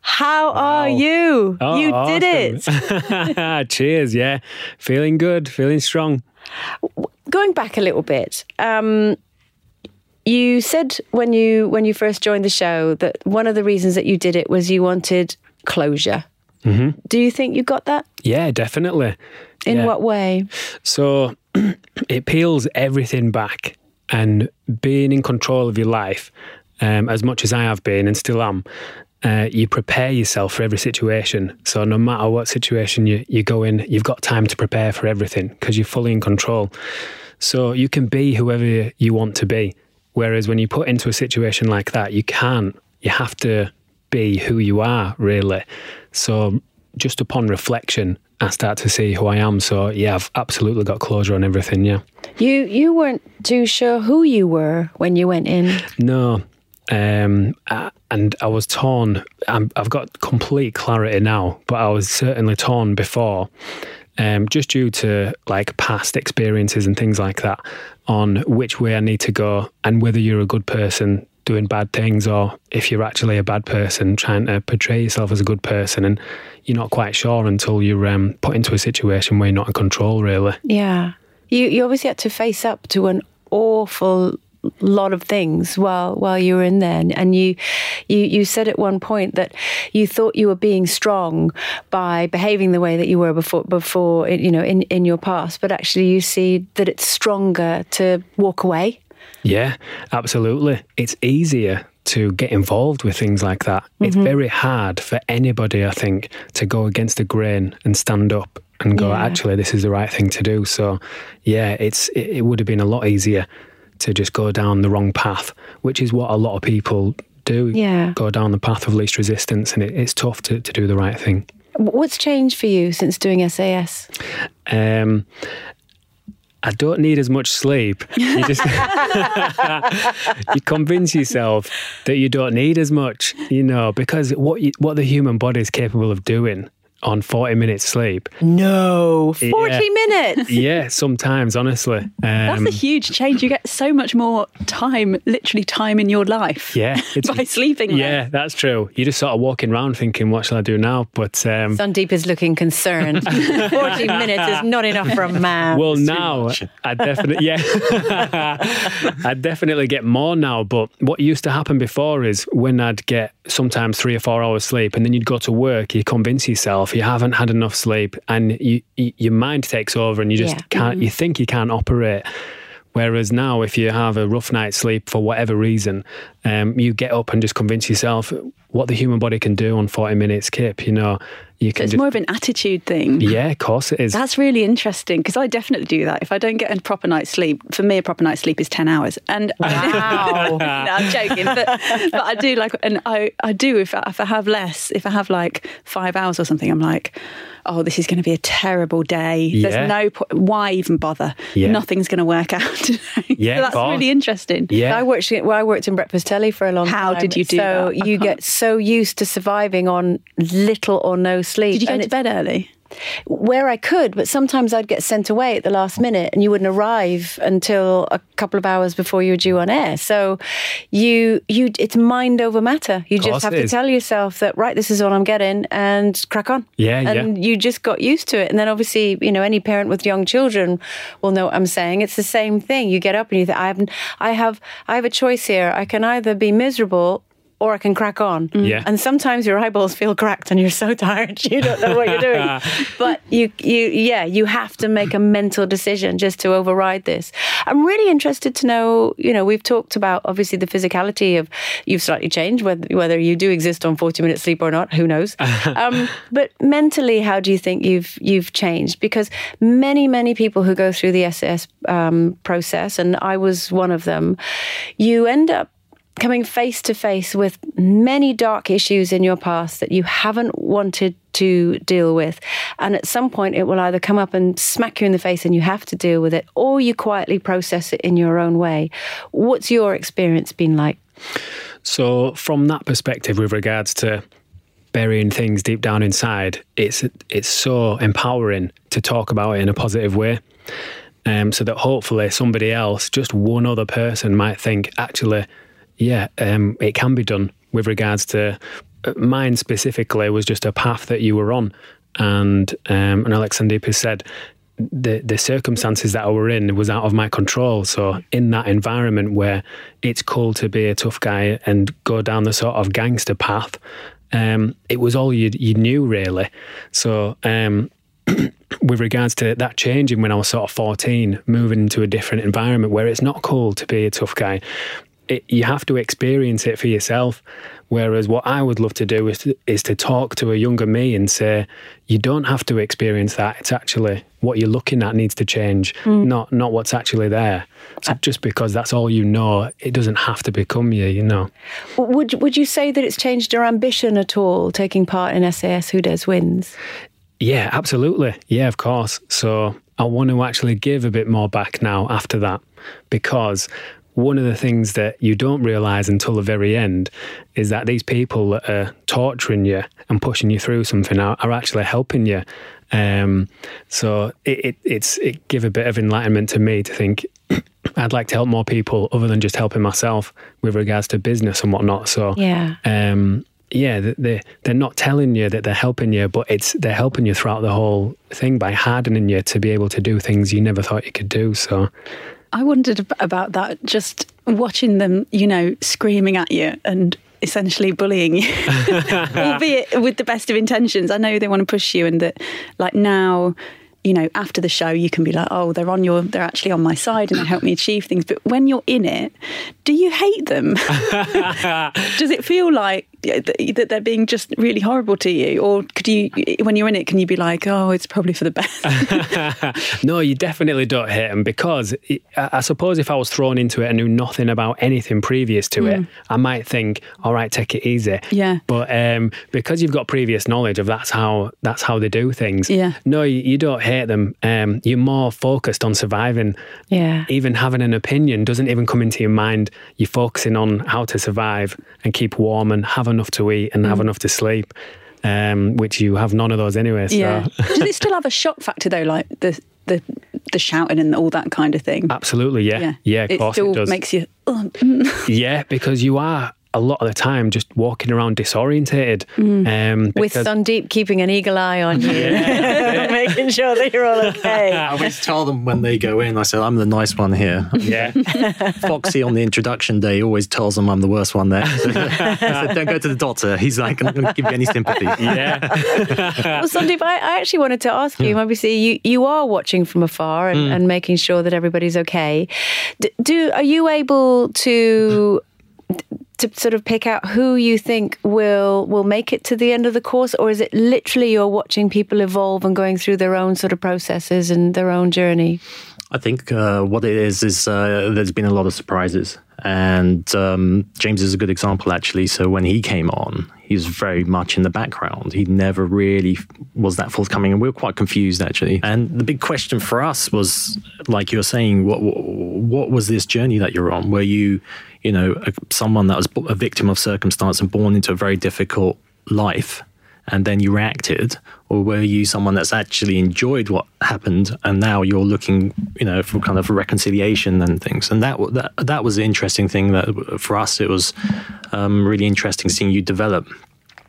How are you? Oh, you did it. it. Cheers. Yeah. Feeling good. Feeling strong. Going back a little bit, um, you said when you when you first joined the show that one of the reasons that you did it was you wanted closure. Mm-hmm. Do you think you got that? Yeah, definitely. In Yeah. what way? So it peels everything back and being in control of your life, um, as much as I have been and still am, uh, you prepare yourself for every situation. So no matter what situation you, you go in, you've got time to prepare for everything because you're fully in control. So you can be whoever you want to be. Whereas when you put into a situation like that, you can't. You have to be who you are, really. So just upon reflection, I start to see who I am. So yeah, I've absolutely got closure on everything. Yeah. You you weren't too sure who you were when you went in. No. Um, I- and I was torn. I'm, I've got complete clarity now, but I was certainly torn before, um, just due to like past experiences and things like that, on which way I need to go and whether you're a good person doing bad things or if you're actually a bad person trying to portray yourself as a good person and you're not quite sure until you're um, put into a situation where you're not in control really. Yeah. You you obviously had to face up to an awful lot of things while while you were in there. And, and you you you said at one point that you thought you were being strong by behaving the way that you were before before you know in in your past but actually you see that it's stronger to walk away Yeah, absolutely. It's easier to get involved with things like that. It's very hard for anybody, I think, to go against the grain and stand up and go, Yeah. actually, this is the right thing to do. So, yeah, it's it, it would have been a lot easier to just go down the wrong path, which is what a lot of people do. Yeah. Go down the path of least resistance, and it, it's tough to, to do the right thing. what's changed for you since doing SAS Um, I don't need as much sleep. You just you convince yourself that you don't need as much, you know, because what you, what the human body is capable of doing on 40 minutes sleep. no 40 Yeah. minutes Yeah, sometimes, honestly. Um, That's a huge change. You get so much more time, literally time in your life. yeah, it's, by sleeping less. Yeah, that's true. You're just sort of walking around thinking, what shall I do now? But um, Sandeep is looking concerned 40 minutes is not enough for a man Well, now I definitely yeah, I definitely get more now. But what used to happen before is when I'd get sometimes three or four hours sleep, and then you'd go to work, you convince yourself you haven't had enough sleep, and you, you your mind takes over, and you just Yeah. can't. You mm-hmm. think you can't operate. Whereas now, if you have a rough night's sleep for whatever reason, um, you get up and just convince yourself what the human body can do on 40 minutes kip. You know, you So can it's just, more of an attitude thing. yeah, of course it is. That's really interesting because I definitely do that. If I don't get a proper night's sleep, for me, a proper night's sleep is 10 hours. And Wow. no, I'm joking. But, but I do like, and I, I do, if I, if I have less, if I have like five hours or something, I'm like, oh, this is going to be a terrible day. Yeah. There's no point. Why even bother? Yeah. Nothing's going to work out today. Yeah, so that's course. really interesting. yeah. I worked. Well, I worked in breakfast for a long How time. did you do So that? I you can't- get so used to surviving on little or no sleep. Did you go And to bed early? Where I could, but sometimes I'd get sent away at the last minute, and you wouldn't arrive until a couple of hours before you were due on air. So you, you, it's mind over matter. You just have to is. tell yourself that right, this is all I'm getting, and crack on. Yeah, yeah. and you just got used to it. And then obviously, you know, any parent with young children will know what I'm saying. It's the same thing. You get up and you think, I have, I have, I have a choice here. I can either be miserable or I can crack on. Yeah. And sometimes your eyeballs feel cracked and you're so tired you don't know what you're doing. but you you yeah, you have to make a mental decision just to override this. I'm really interested to know, you know, we've talked about obviously the physicality of you've slightly changed whether whether you do exist on 40 minutes sleep or not, who knows. um, but mentally how do you think you've you've changed because many many people who go through the SAS um, process and I was one of them, you end up coming face to face with many dark issues in your past that you haven't wanted to deal with. And at some point, it will either come up and smack you in the face and you have to deal with it, or you quietly process it in your own way. What's your experience been like? So, from that perspective, with regards to burying things deep down inside, it's it's so empowering to talk about it in a positive way. Um, so that hopefully somebody else, just one other person, might think, actually, yeah, um, it can be done. With regards to uh, mine specifically, was just a path that you were on, and um, and Alex Sandeep has said the the circumstances that I were in was out of my control. So in that environment where it's cool to be a tough guy and go down the sort of gangster path, um, it was all you you knew really. So. Um, with regards to that changing when I was sort of 14, moving into a different environment where it's not cool to be a tough guy, it, you have to experience it for yourself. Whereas what I would love to do is to, is to talk to a younger me and say, you don't have to experience that. It's actually what you're looking at needs to change, mm. not not what's actually there. So uh, just because that's all you know, it doesn't have to become you. You know. Would would you say that it's changed your ambition at all, taking part in SAS Who Dares Wins? Yeah, absolutely. Yeah, of course. So I want to actually give a bit more back now after that because one of the things that you don't realize until the very end is that these people that are torturing you and pushing you through something are, are actually helping you. Um, so it, it, it's it give a bit of enlightenment to me to think I'd like to help more people other than just helping myself with regards to business and whatnot. So Yeah. um, yeah, they- they they're not telling you that they're helping you, but it's they're helping you throughout the whole thing by hardening you to be able to do things you never thought you could do. So I wondered about that just watching them, you know, screaming at you and essentially bullying you, albeit with the best of intentions. I know they want to push you, and that, like now, you know, after the show, you can be like, oh, they're on your, they're actually on my side and they help me achieve things. But when you're in it, do you hate them? Does it feel like that they're being just really horrible to you, or could you, when you're in it, can you be like, oh, it's probably for the best? no, you definitely don't hate them because I suppose if I was thrown into it and knew nothing about anything previous to it, I might think, all right, take it easy. Yeah. But um, because you've got previous knowledge of that's how that's how they do things. Yeah. No, you, you don't hate them. Um, you're more focused on surviving. Yeah. Even having an opinion doesn't even come into your mind. You're focusing on how to survive and keep warm and have enough to eat and have enough to sleep. Um, which you have none of those anyway. So. Yeah. Does it still have a shock factor though, like the the the shouting and all that kind of thing? Absolutely, yeah. Yeah, of it course still it does. makes you. Oh, Yeah, because you are a lot of the time just walking around disorientated. Mm. Um, With because- Sandeep keeping an eagle eye on you, making sure that you're all okay. I always tell them when they go in, I said, I'm the nice one here. yeah, Foxy on the introduction day always tells them I'm the worst one there. So, I said, don't go to the doctor. He's like, I'm not going to give you any sympathy. yeah, Well, Sandeep, I, I actually wanted to ask you. Hmm. Obviously, you, you are watching from afar and, hmm. and making sure that everybody's okay. D- do are you able to to sort of pick out who you think will will make it to the end of the course, or is it literally you're watching people evolve and going through their own sort of processes and their own journey? I think uh, what it is is uh, there's been a lot of surprises, and um, James is a good example actually. So when he came on, he was very much in the background. He never really was that forthcoming, and we were quite confused actually. And the big question for us was, like you were saying, what what was this journey that you're on? Were you, you know, a, someone that was a victim of circumstance and born into a very difficult life? and then you reacted or were you someone that's actually enjoyed what happened and now you're looking you know for kind of reconciliation and things and that that, that was the interesting thing that for us it was um, really interesting seeing you develop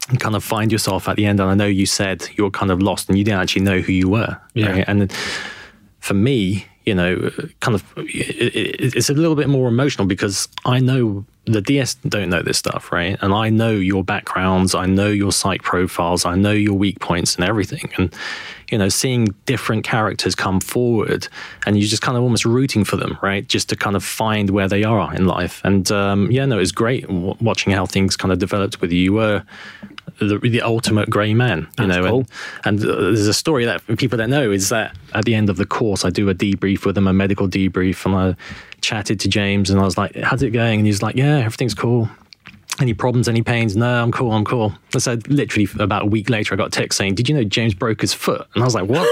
and kind of find yourself at the end and i know you said you were kind of lost and you didn't actually know who you were Yeah. right? and for me you know, kind of, it, it, it's a little bit more emotional because I know the DS don't know this stuff, right? And I know your backgrounds, I know your psych profiles, I know your weak points and everything. And, you know, seeing different characters come forward and you're just kind of almost rooting for them, right? Just to kind of find where they are in life. And um, yeah, no, it was great watching how things kind of developed with. You were the, the ultimate grey man, you That's know. cool. And, and uh, there's a story that people don't know is that at the end of the course, I do a debrief with them, a medical debrief, and I chatted to James and I was like, "How's it going?" And he's like, "Yeah, everything's cool." Any problems, any pains? No, I'm cool, I'm cool. And so literally about a week later, I got a text saying, Did you know James broke his foot? And I was like, What?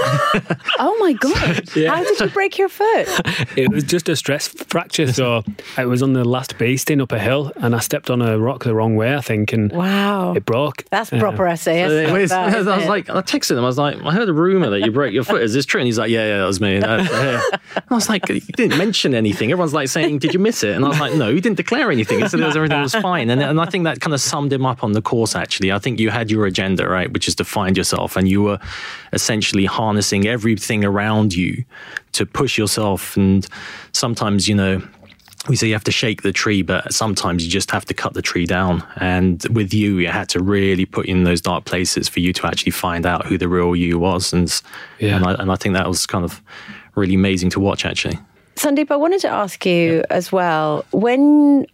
Oh my god! How did you break your foot? It was just a stress fracture. So it was on the last beasting up a hill, and I stepped on a rock the wrong way, I think, and Wow, it broke. that's proper SAS. It was- that, I was it? like, I texted him. I was like, I heard a rumor that you broke your foot. Is this true? And he's like, Yeah, yeah, that was me. Uh, yeah. And I was like, You didn't mention anything. Everyone's like saying, Did you miss it? And I was like, No, you didn't declare anything. He said was, everything was fine. And, and I think that kind of summed him up on the course. Actually, I think you had your agenda right, which is to find yourself, and you were essentially harnessing everything around you to push yourself. And sometimes, you know we say you have to shake the tree, but sometimes you just have to cut the tree down. And with you, you had to really put in those dark places for you to actually find out who the real you was. And, Yeah. and, I, and I think that was kind of really amazing to watch, actually. Sandeep, I wanted to ask you as well when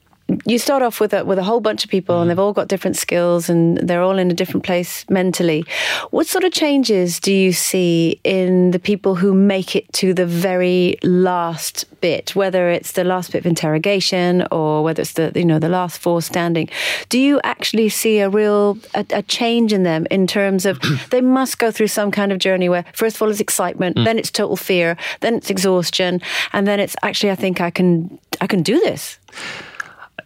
you start off with a with a whole bunch of people and mm. they've all got different skills and they're all in a different place mentally. What sort of changes do you see in the people who make it to the very last bit, whether it's the last bit of interrogation or whether it's the you know the last four standing? Do you actually see a real a, a change in them in terms of they must go through some kind of journey where first of all it's excitement, mm. then it's total fear, then it's exhaustion, and then it's actually I think I can I can do this.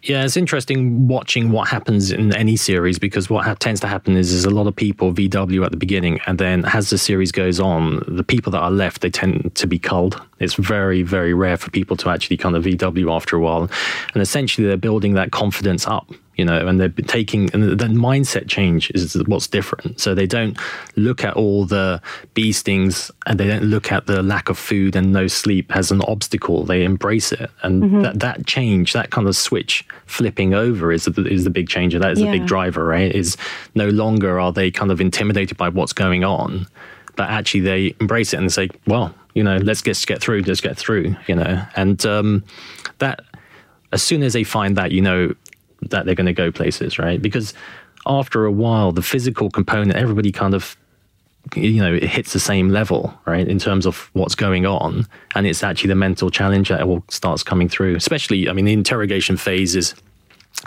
Yeah, it's interesting watching what happens in any series because what ha- tends to happen is there's a lot of people VW at the beginning, and then as the series goes on, the people that are left they tend to be culled. It's very, very rare for people to actually kind of VW after a while, and essentially they're building that confidence up, you know, and they're taking and the mindset change is what's different. So they don't look at all the beastings and they don't look at the lack of food and no sleep as an obstacle. They embrace it, and that that change, that kind of switch flipping over is the, is the big change. and That is the big driver, right? Is no longer are they kind of intimidated by what's going on, but actually they embrace it and say, well, you know, let's get get through, let's get through, you know, and um, that as soon as they find that, you know that they're going to go places, right? Because after a while, the physical component, everybody kind of you know, it hits the same level, right, in terms of what's going on. And it's actually the mental challenge that all starts coming through. Especially, I mean, the interrogation phase is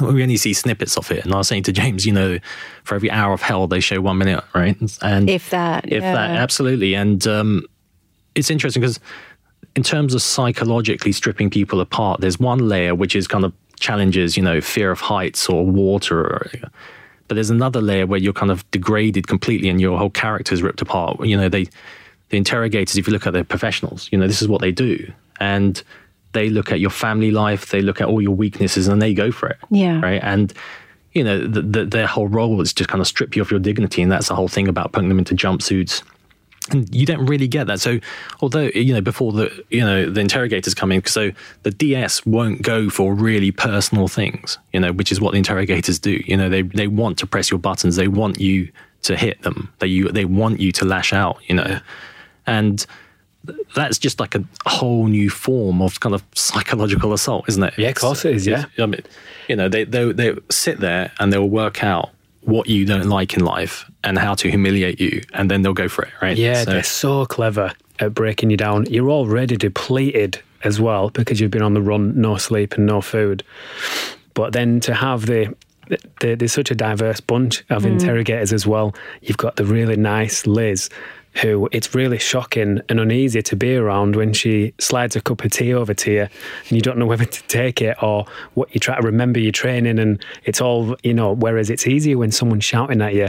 we only see snippets of it. And I was saying to James, you know, for every hour of hell, they show one minute, right? And If that, if that, absolutely. And um, it's interesting because in terms of psychologically stripping people apart, there's one layer which is kind of challenges, you know, fear of heights or water. Or, but there's another layer where you're kind of degraded completely and your whole character is ripped apart. You know, they, the interrogators, if you look at their professionals, you know, this is what they do. And they look at your family life, they look at all your weaknesses and they go for it. Yeah. Right. And, you know, the, the, their whole role is to kind of strip you of your dignity. And that's the whole thing about putting them into jumpsuits and you don't really get that. So, although you know before the you know the interrogators come in, so the DS won't go for really personal things, you know, which is what the interrogators do. You know, they they want to press your buttons, they want you to hit them, they you they want you to lash out, you know, and that's just like a whole new form of kind of psychological assault, isn't it? Yeah, of course it is, yeah. I mean, you know, they they they sit there and they'll work out what you don't like in life and how to humiliate you, and then they'll go for it, right? Yeah, So- they're so clever at breaking you down. You're already depleted as well because you've been on the run, no sleep and no food. But then to have the, the there's such a diverse bunch of hmm. interrogators as well. You've got the really nice Liz, who it's really shocking and uneasy to be around when she slides a cup of tea over to you and you don't know whether to take it or what you try to remember your training and it's all you know whereas it's easier when someone's shouting at you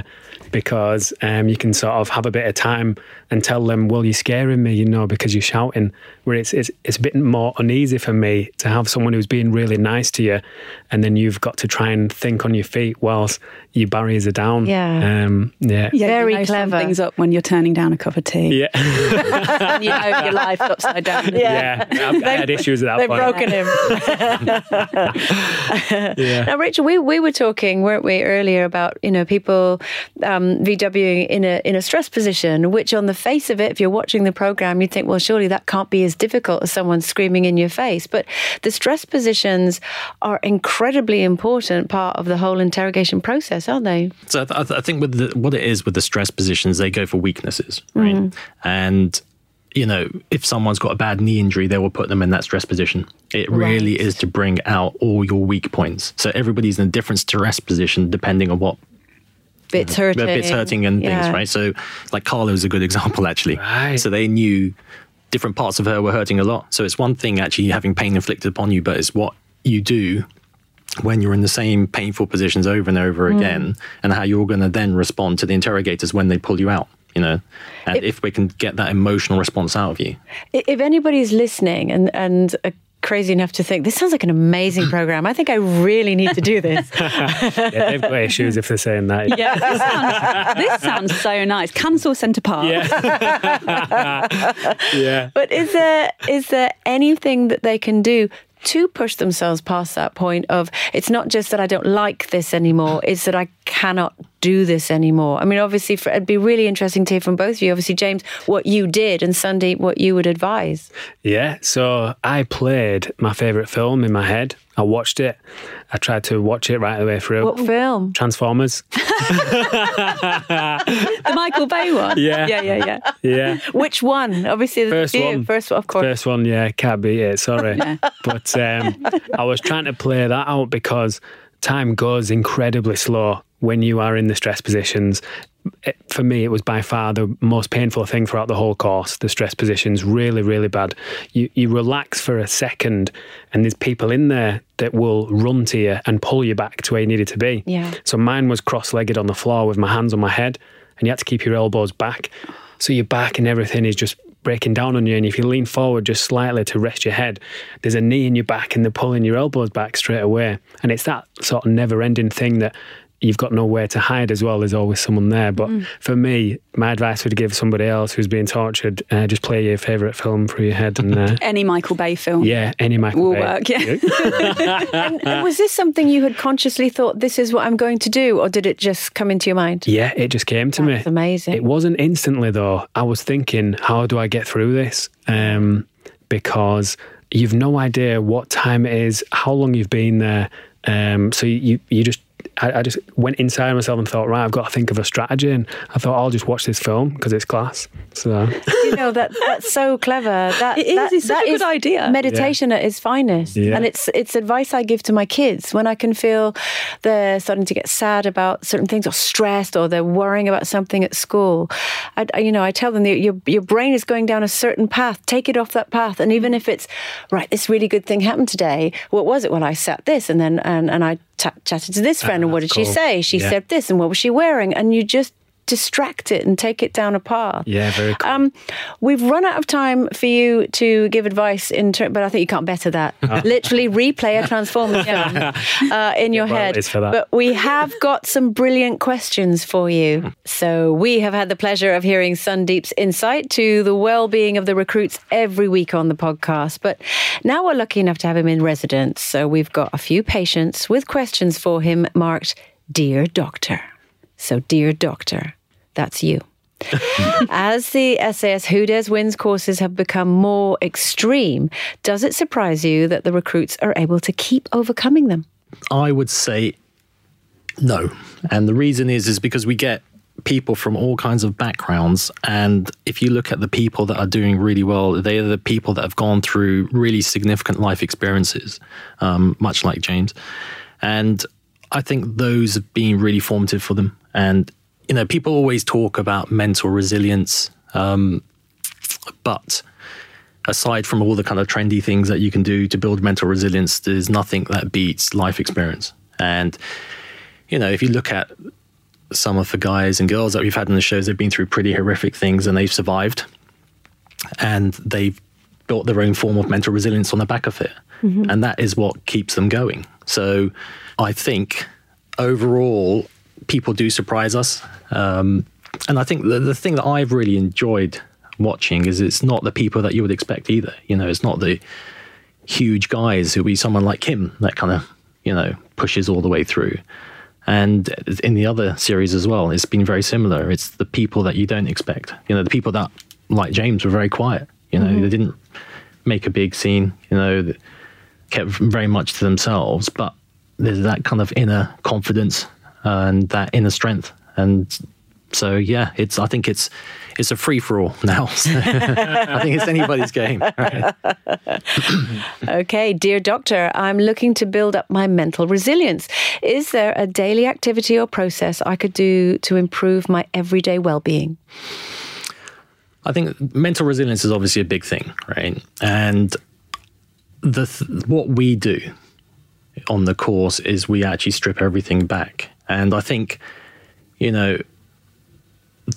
because um, you can sort of have a bit of time and tell them well you're scaring me you know because you're shouting. Where it's, it's it's a bit more uneasy for me to have someone who's being really nice to you and then you've got to try and think on your feet whilst your barriers are down Yeah. um, yeah Yeah, Very you know clever. things up when you're turning down a cup of tea. Yeah, and you know your life's upside down. yeah. I've, I had issues at that They've point. broken him. Yeah. Now, Rachel, we, we were talking, weren't we, earlier about you know people um, VWing in a in a stress position, which on the face of it, if you're watching the program, you'd think, well, surely that can't be as difficult as someone screaming in your face. But the stress positions are incredibly important part of the whole interrogation process, aren't they? So I, th- I think with the, what it is with the stress positions, they go for weaknesses, right? Mm. And you know, if someone's got a bad knee injury, they will put them in that stress position. It really Right. is to bring out all your weak points. So everybody's in a different stress position depending on what Bits hurting. bits hurting and Yeah. things, right? So, like Carla is a good example, actually. Right. So they knew different parts of her were hurting a lot. So it's one thing actually having pain inflicted upon you, but it's what you do when you're in the same painful positions over and over Mm. again, and how you're going to then respond to the interrogators when they pull you out. You know, and It- if we can get that emotional response out of you, If anybody's listening and and are crazy enough to think this sounds like an amazing program, I think I really need to do this. Yeah, they've got issues if they're saying that. Yeah, this sounds, this sounds so nice. Cancel Centre Park. Yeah. yeah. But is there is there anything that they can do to push themselves past that point of it's not just that I don't like this anymore, mm. it's that I cannot do this anymore. I mean, obviously, for, it'd be really interesting to hear from both of you. Obviously, James, what you did, and Sandeep, what you would advise. Yeah, so I played my favourite film in my head. I watched it. I tried to watch it right the way through. What film? Transformers. The Michael Bay one. Yeah. Yeah, yeah, yeah. Yeah. Which one? Obviously, the First few. one. First one, of course. First one, yeah, can't beat it. Sorry, but um, I was trying to play that out because time goes incredibly slow when you are in the stress positions. It, for me, it was by far the most painful thing throughout the whole course. The stress positions really, really bad. You you relax for a second, and there's people in there that will run to you and pull you back to where you needed to be. Yeah. So mine was cross-legged on the floor with my hands on my head, and you had to keep your elbows back. So your back and everything is just breaking down on you. And if you lean forward just slightly to rest your head, there's a knee in your back and they're pulling your elbows back straight away. And it's that sort of never-ending thing that you've got nowhere to hide as well. There's always someone there. But for me, my advice would give somebody else who's being tortured, uh, just play your favourite film through your head. And uh, Any Michael Bay film. yeah, any Michael Bay. Will Bay. work, yeah. and, and was this something you had consciously thought, this is what I'm going to do? Or did it just come into your mind? Yeah, it just came to me. Amazing. It wasn't instantly though. I was thinking, how do I get through this? Um, because you've no idea what time it is, how long you've been there. Um, so you you just. I, I just went inside myself and thought, right, I've got to think of a strategy. And I thought, I'll just watch this film because it's class. So, you know that that's so clever. That It is, that- it's such that a good is idea. Meditation at its finest, Yeah. and it's it's advice I give to my kids when I can feel they're starting to get sad about certain things or stressed or they're worrying about something at school. I, I- you know, I tell them that your your brain is going down a certain path. Take it off that path, and even if it's right, this really good thing happened today. What was it? Well, I sat this, and then and and I ta chatted to this friend, and ah, what did she say? She Yeah. said this, and what was she wearing? And you just distract it and take it down a path. yeah, very cool. Um, we've run out of time for you to give advice in ter- but I think you can't better that. Literally replay a Transformers film uh, in your well, head. But we have got some brilliant questions for you. So we have had the pleasure of hearing Sandeep's insight to the well-being of the recruits every week on the podcast. But now we're lucky enough to have him in residence. So we've got a few patients with questions for him marked "Dear Doctor." So, dear Doctor, that's you. As the SAS Who Dares Wins courses have become more extreme, does it surprise you that the recruits are able to keep overcoming them? I would say no. And the reason is is because we get people from all kinds of backgrounds and if you look at the people that are doing really well they are the people that have gone through really significant life experiences um, much like james and i think those have been really formative for them and you know people always talk about mental resilience um, but aside from all the kind of trendy things that you can do to build mental resilience, there's nothing that beats life experience. And, you know, if you look at some of the guys and girls that we've had in the shows, they've been through pretty horrific things and they've survived. And they've built their own form of mental resilience on the back of it. And that is what keeps them going. So I think overall, people do surprise us. Um, and I think the, the thing that I've really enjoyed watching is it's not the people that you would expect either. You know, it's not the huge guys. It'll be someone like him that kind of, you know, pushes all the way through. And in the other series as well, it's been very similar. It's the people that you don't expect. You know, the people that, like James, were very quiet. You know, they didn't make a big scene. You know, kept very much to themselves. But there's that kind of inner confidence and that inner strength. And so, yeah, it's. I think it's it's a free for all now. I think it's anybody's game. Right? Okay, dear doctor, I'm looking to build up my mental resilience. Is there a daily activity or process I could do to improve my everyday well-being? I think mental resilience is obviously a big thing, right? And the th- what we do on the course is we actually strip everything back. And I think, you know,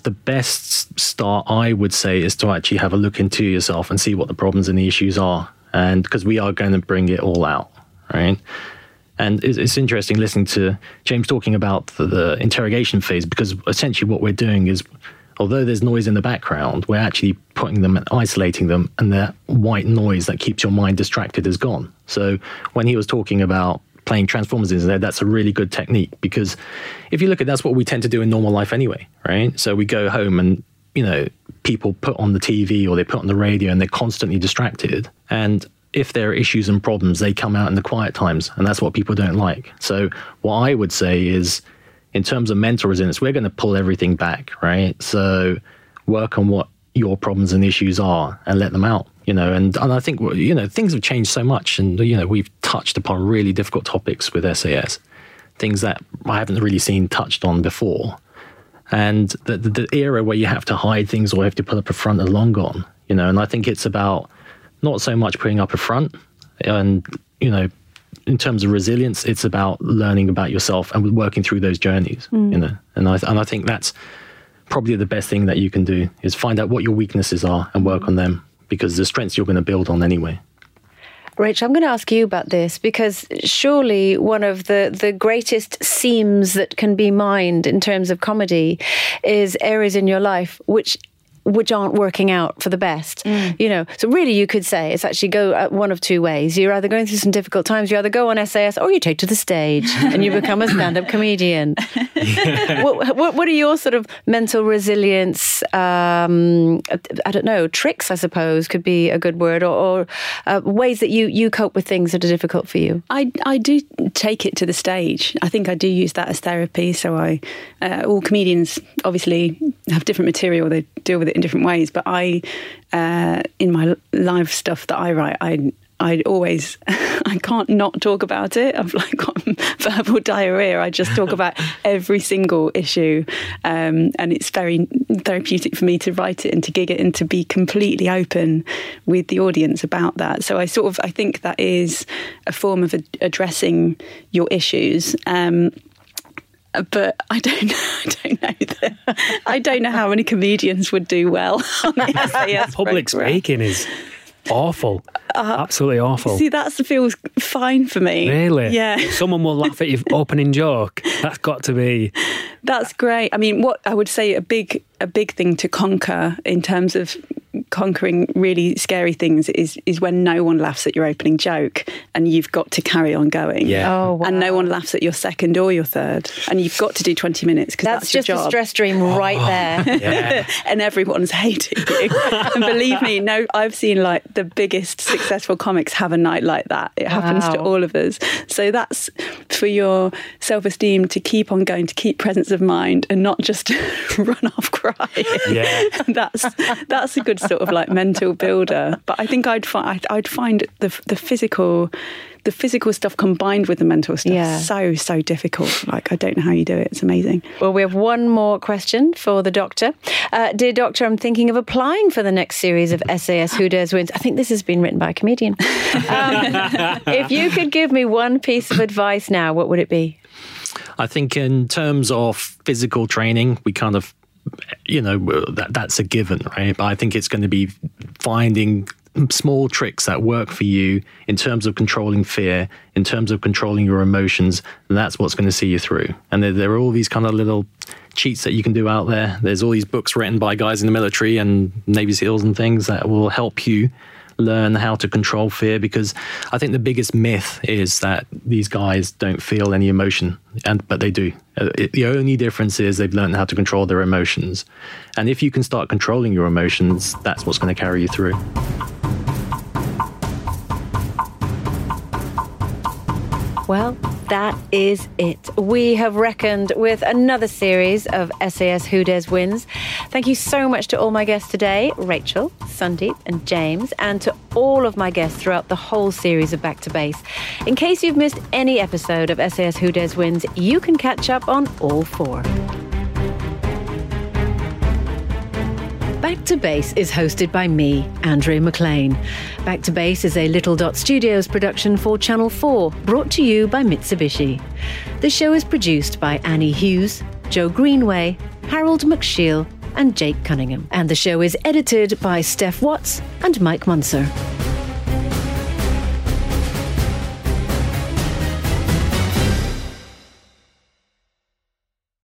the best start I would say is to actually have a look into yourself and see what the problems and the issues are. And because we are going to bring it all out, right? And it's, it's interesting listening to James talking about the, the interrogation phase because essentially what we're doing is, although there's noise in the background, we're actually putting them and isolating them, and the white noise that keeps your mind distracted is gone. So when he was talking about playing Transformers in there, that's a really good technique because if you look at that's what we tend to do in normal life anyway, right? So we go home and you know people put on the TV or they put on the radio and they're constantly distracted and if there are issues and problems, they come out in the quiet times, and that's what people don't like. So, what I would say is, in terms of mental resilience, we're going to pull everything back, right? So, work on what your problems and issues are and let them out, you know. And, and I think, you know, things have changed so much, and, you know, we've touched upon really difficult topics with SAS, things that I haven't really seen touched on before. And the, the, the era where you have to hide things or have to put up a front are long gone, you know. And I think it's about not so much putting up a front and you know in terms of resilience it's about learning about yourself and working through those journeys you mm. know and I, and I think that's probably the best thing that you can do is find out what your weaknesses are and work on them because the strengths you're going to build on anyway. Rachel, I'm going to ask you about this because surely one of the, the greatest seams that can be mined in terms of comedy is areas in your life which which aren't working out for the best. You know, so really you could say it's actually go uh, one of two ways. You're either going through some difficult times, you either go on SAS or you take to the stage and you become a stand-up comedian. what, what, what are your sort of mental resilience? Um, I don't know tricks. I suppose could be a good word, or, or uh, ways that you you cope with things that are difficult for you. I, I do take it to the stage. I think I do use that as therapy. So I, uh, all comedians obviously have different material. They deal with it in different ways. But I, uh, in my live stuff that I write, I I always I can't not talk about it. I've like got verbal diarrhea. I just talk about every single issue, um, and it's very therapeutic for me to write it and to gig it and to be completely open with the audience about that. So I sort of I think that is a form of ad- addressing your issues. Um, but I don't know. I don't know. That, I don't know how many comedians would do well on the SAS Public programme. speaking is awful. Absolutely awful. Uh, See, that feels fine for me. Really? Yeah. Someone will laugh at your opening joke. That's got to be. That's great. I mean, what I would say a big a big thing to conquer in terms of conquering really scary things is is when no one laughs at your opening joke and you've got to carry on going. Yeah. Oh, And no one laughs at your second or your third, and you've got to do twenty minutes because That's, that's, just your a stress dream oh. right there. Yeah. and everyone's hating you. and believe me, no, I've seen like the biggest successful comics have a night like that. It happens to all of us. So that's for your self esteem to keep on going, to keep presence of mind, and not just run off crying. Yeah. that's that's a good sort of like mental builder. But I think I'd find I'd, I'd find the the physical. The physical stuff combined with the mental stuff Yeah. so so difficult. Like I don't know how you do it. It's amazing. Well, we have one more question for the doctor. Uh, dear doctor, I'm thinking of applying for the next series of SAS Who Dares Wins. I think this has been written by a comedian. Um, if you could give me one piece of advice now, what would it be? I think in terms of physical training, we kind of, you know, that that's a given, right? But I think it's going to be finding small tricks that work for you in terms of controlling fear, in terms of controlling your emotions, that's what's going to see you through. And there, there are all these kind of little cheats that you can do out there. There's all these books written by guys in the military and Navy SEALs and things that will help you learn how to control fear because I think the biggest myth is that these guys don't feel any emotion, and but they do. Uh, it, the only difference is they've learned how to control their emotions, and if you can start controlling your emotions, that's what's going to carry you through. Well, that is it. We have reckoned with another series of SAS Who Dares Wins. Thank you so much to all my guests today Rachel, Sandeep, and James, and to all of my guests throughout the whole series of Back to Base. In case you've missed any episode of SAS Who Dares Wins, you can catch up on all four. Back to Base is hosted by me, Andrea McLean. Back to Base is a Little Dot Studios production for Channel 4, brought to you by Mitsubishi. The show is produced by Annie Hughes, Joe Greenway, Harold McShiel, and Jake Cunningham. And the show is edited by Steph Watts and Mike Munzer.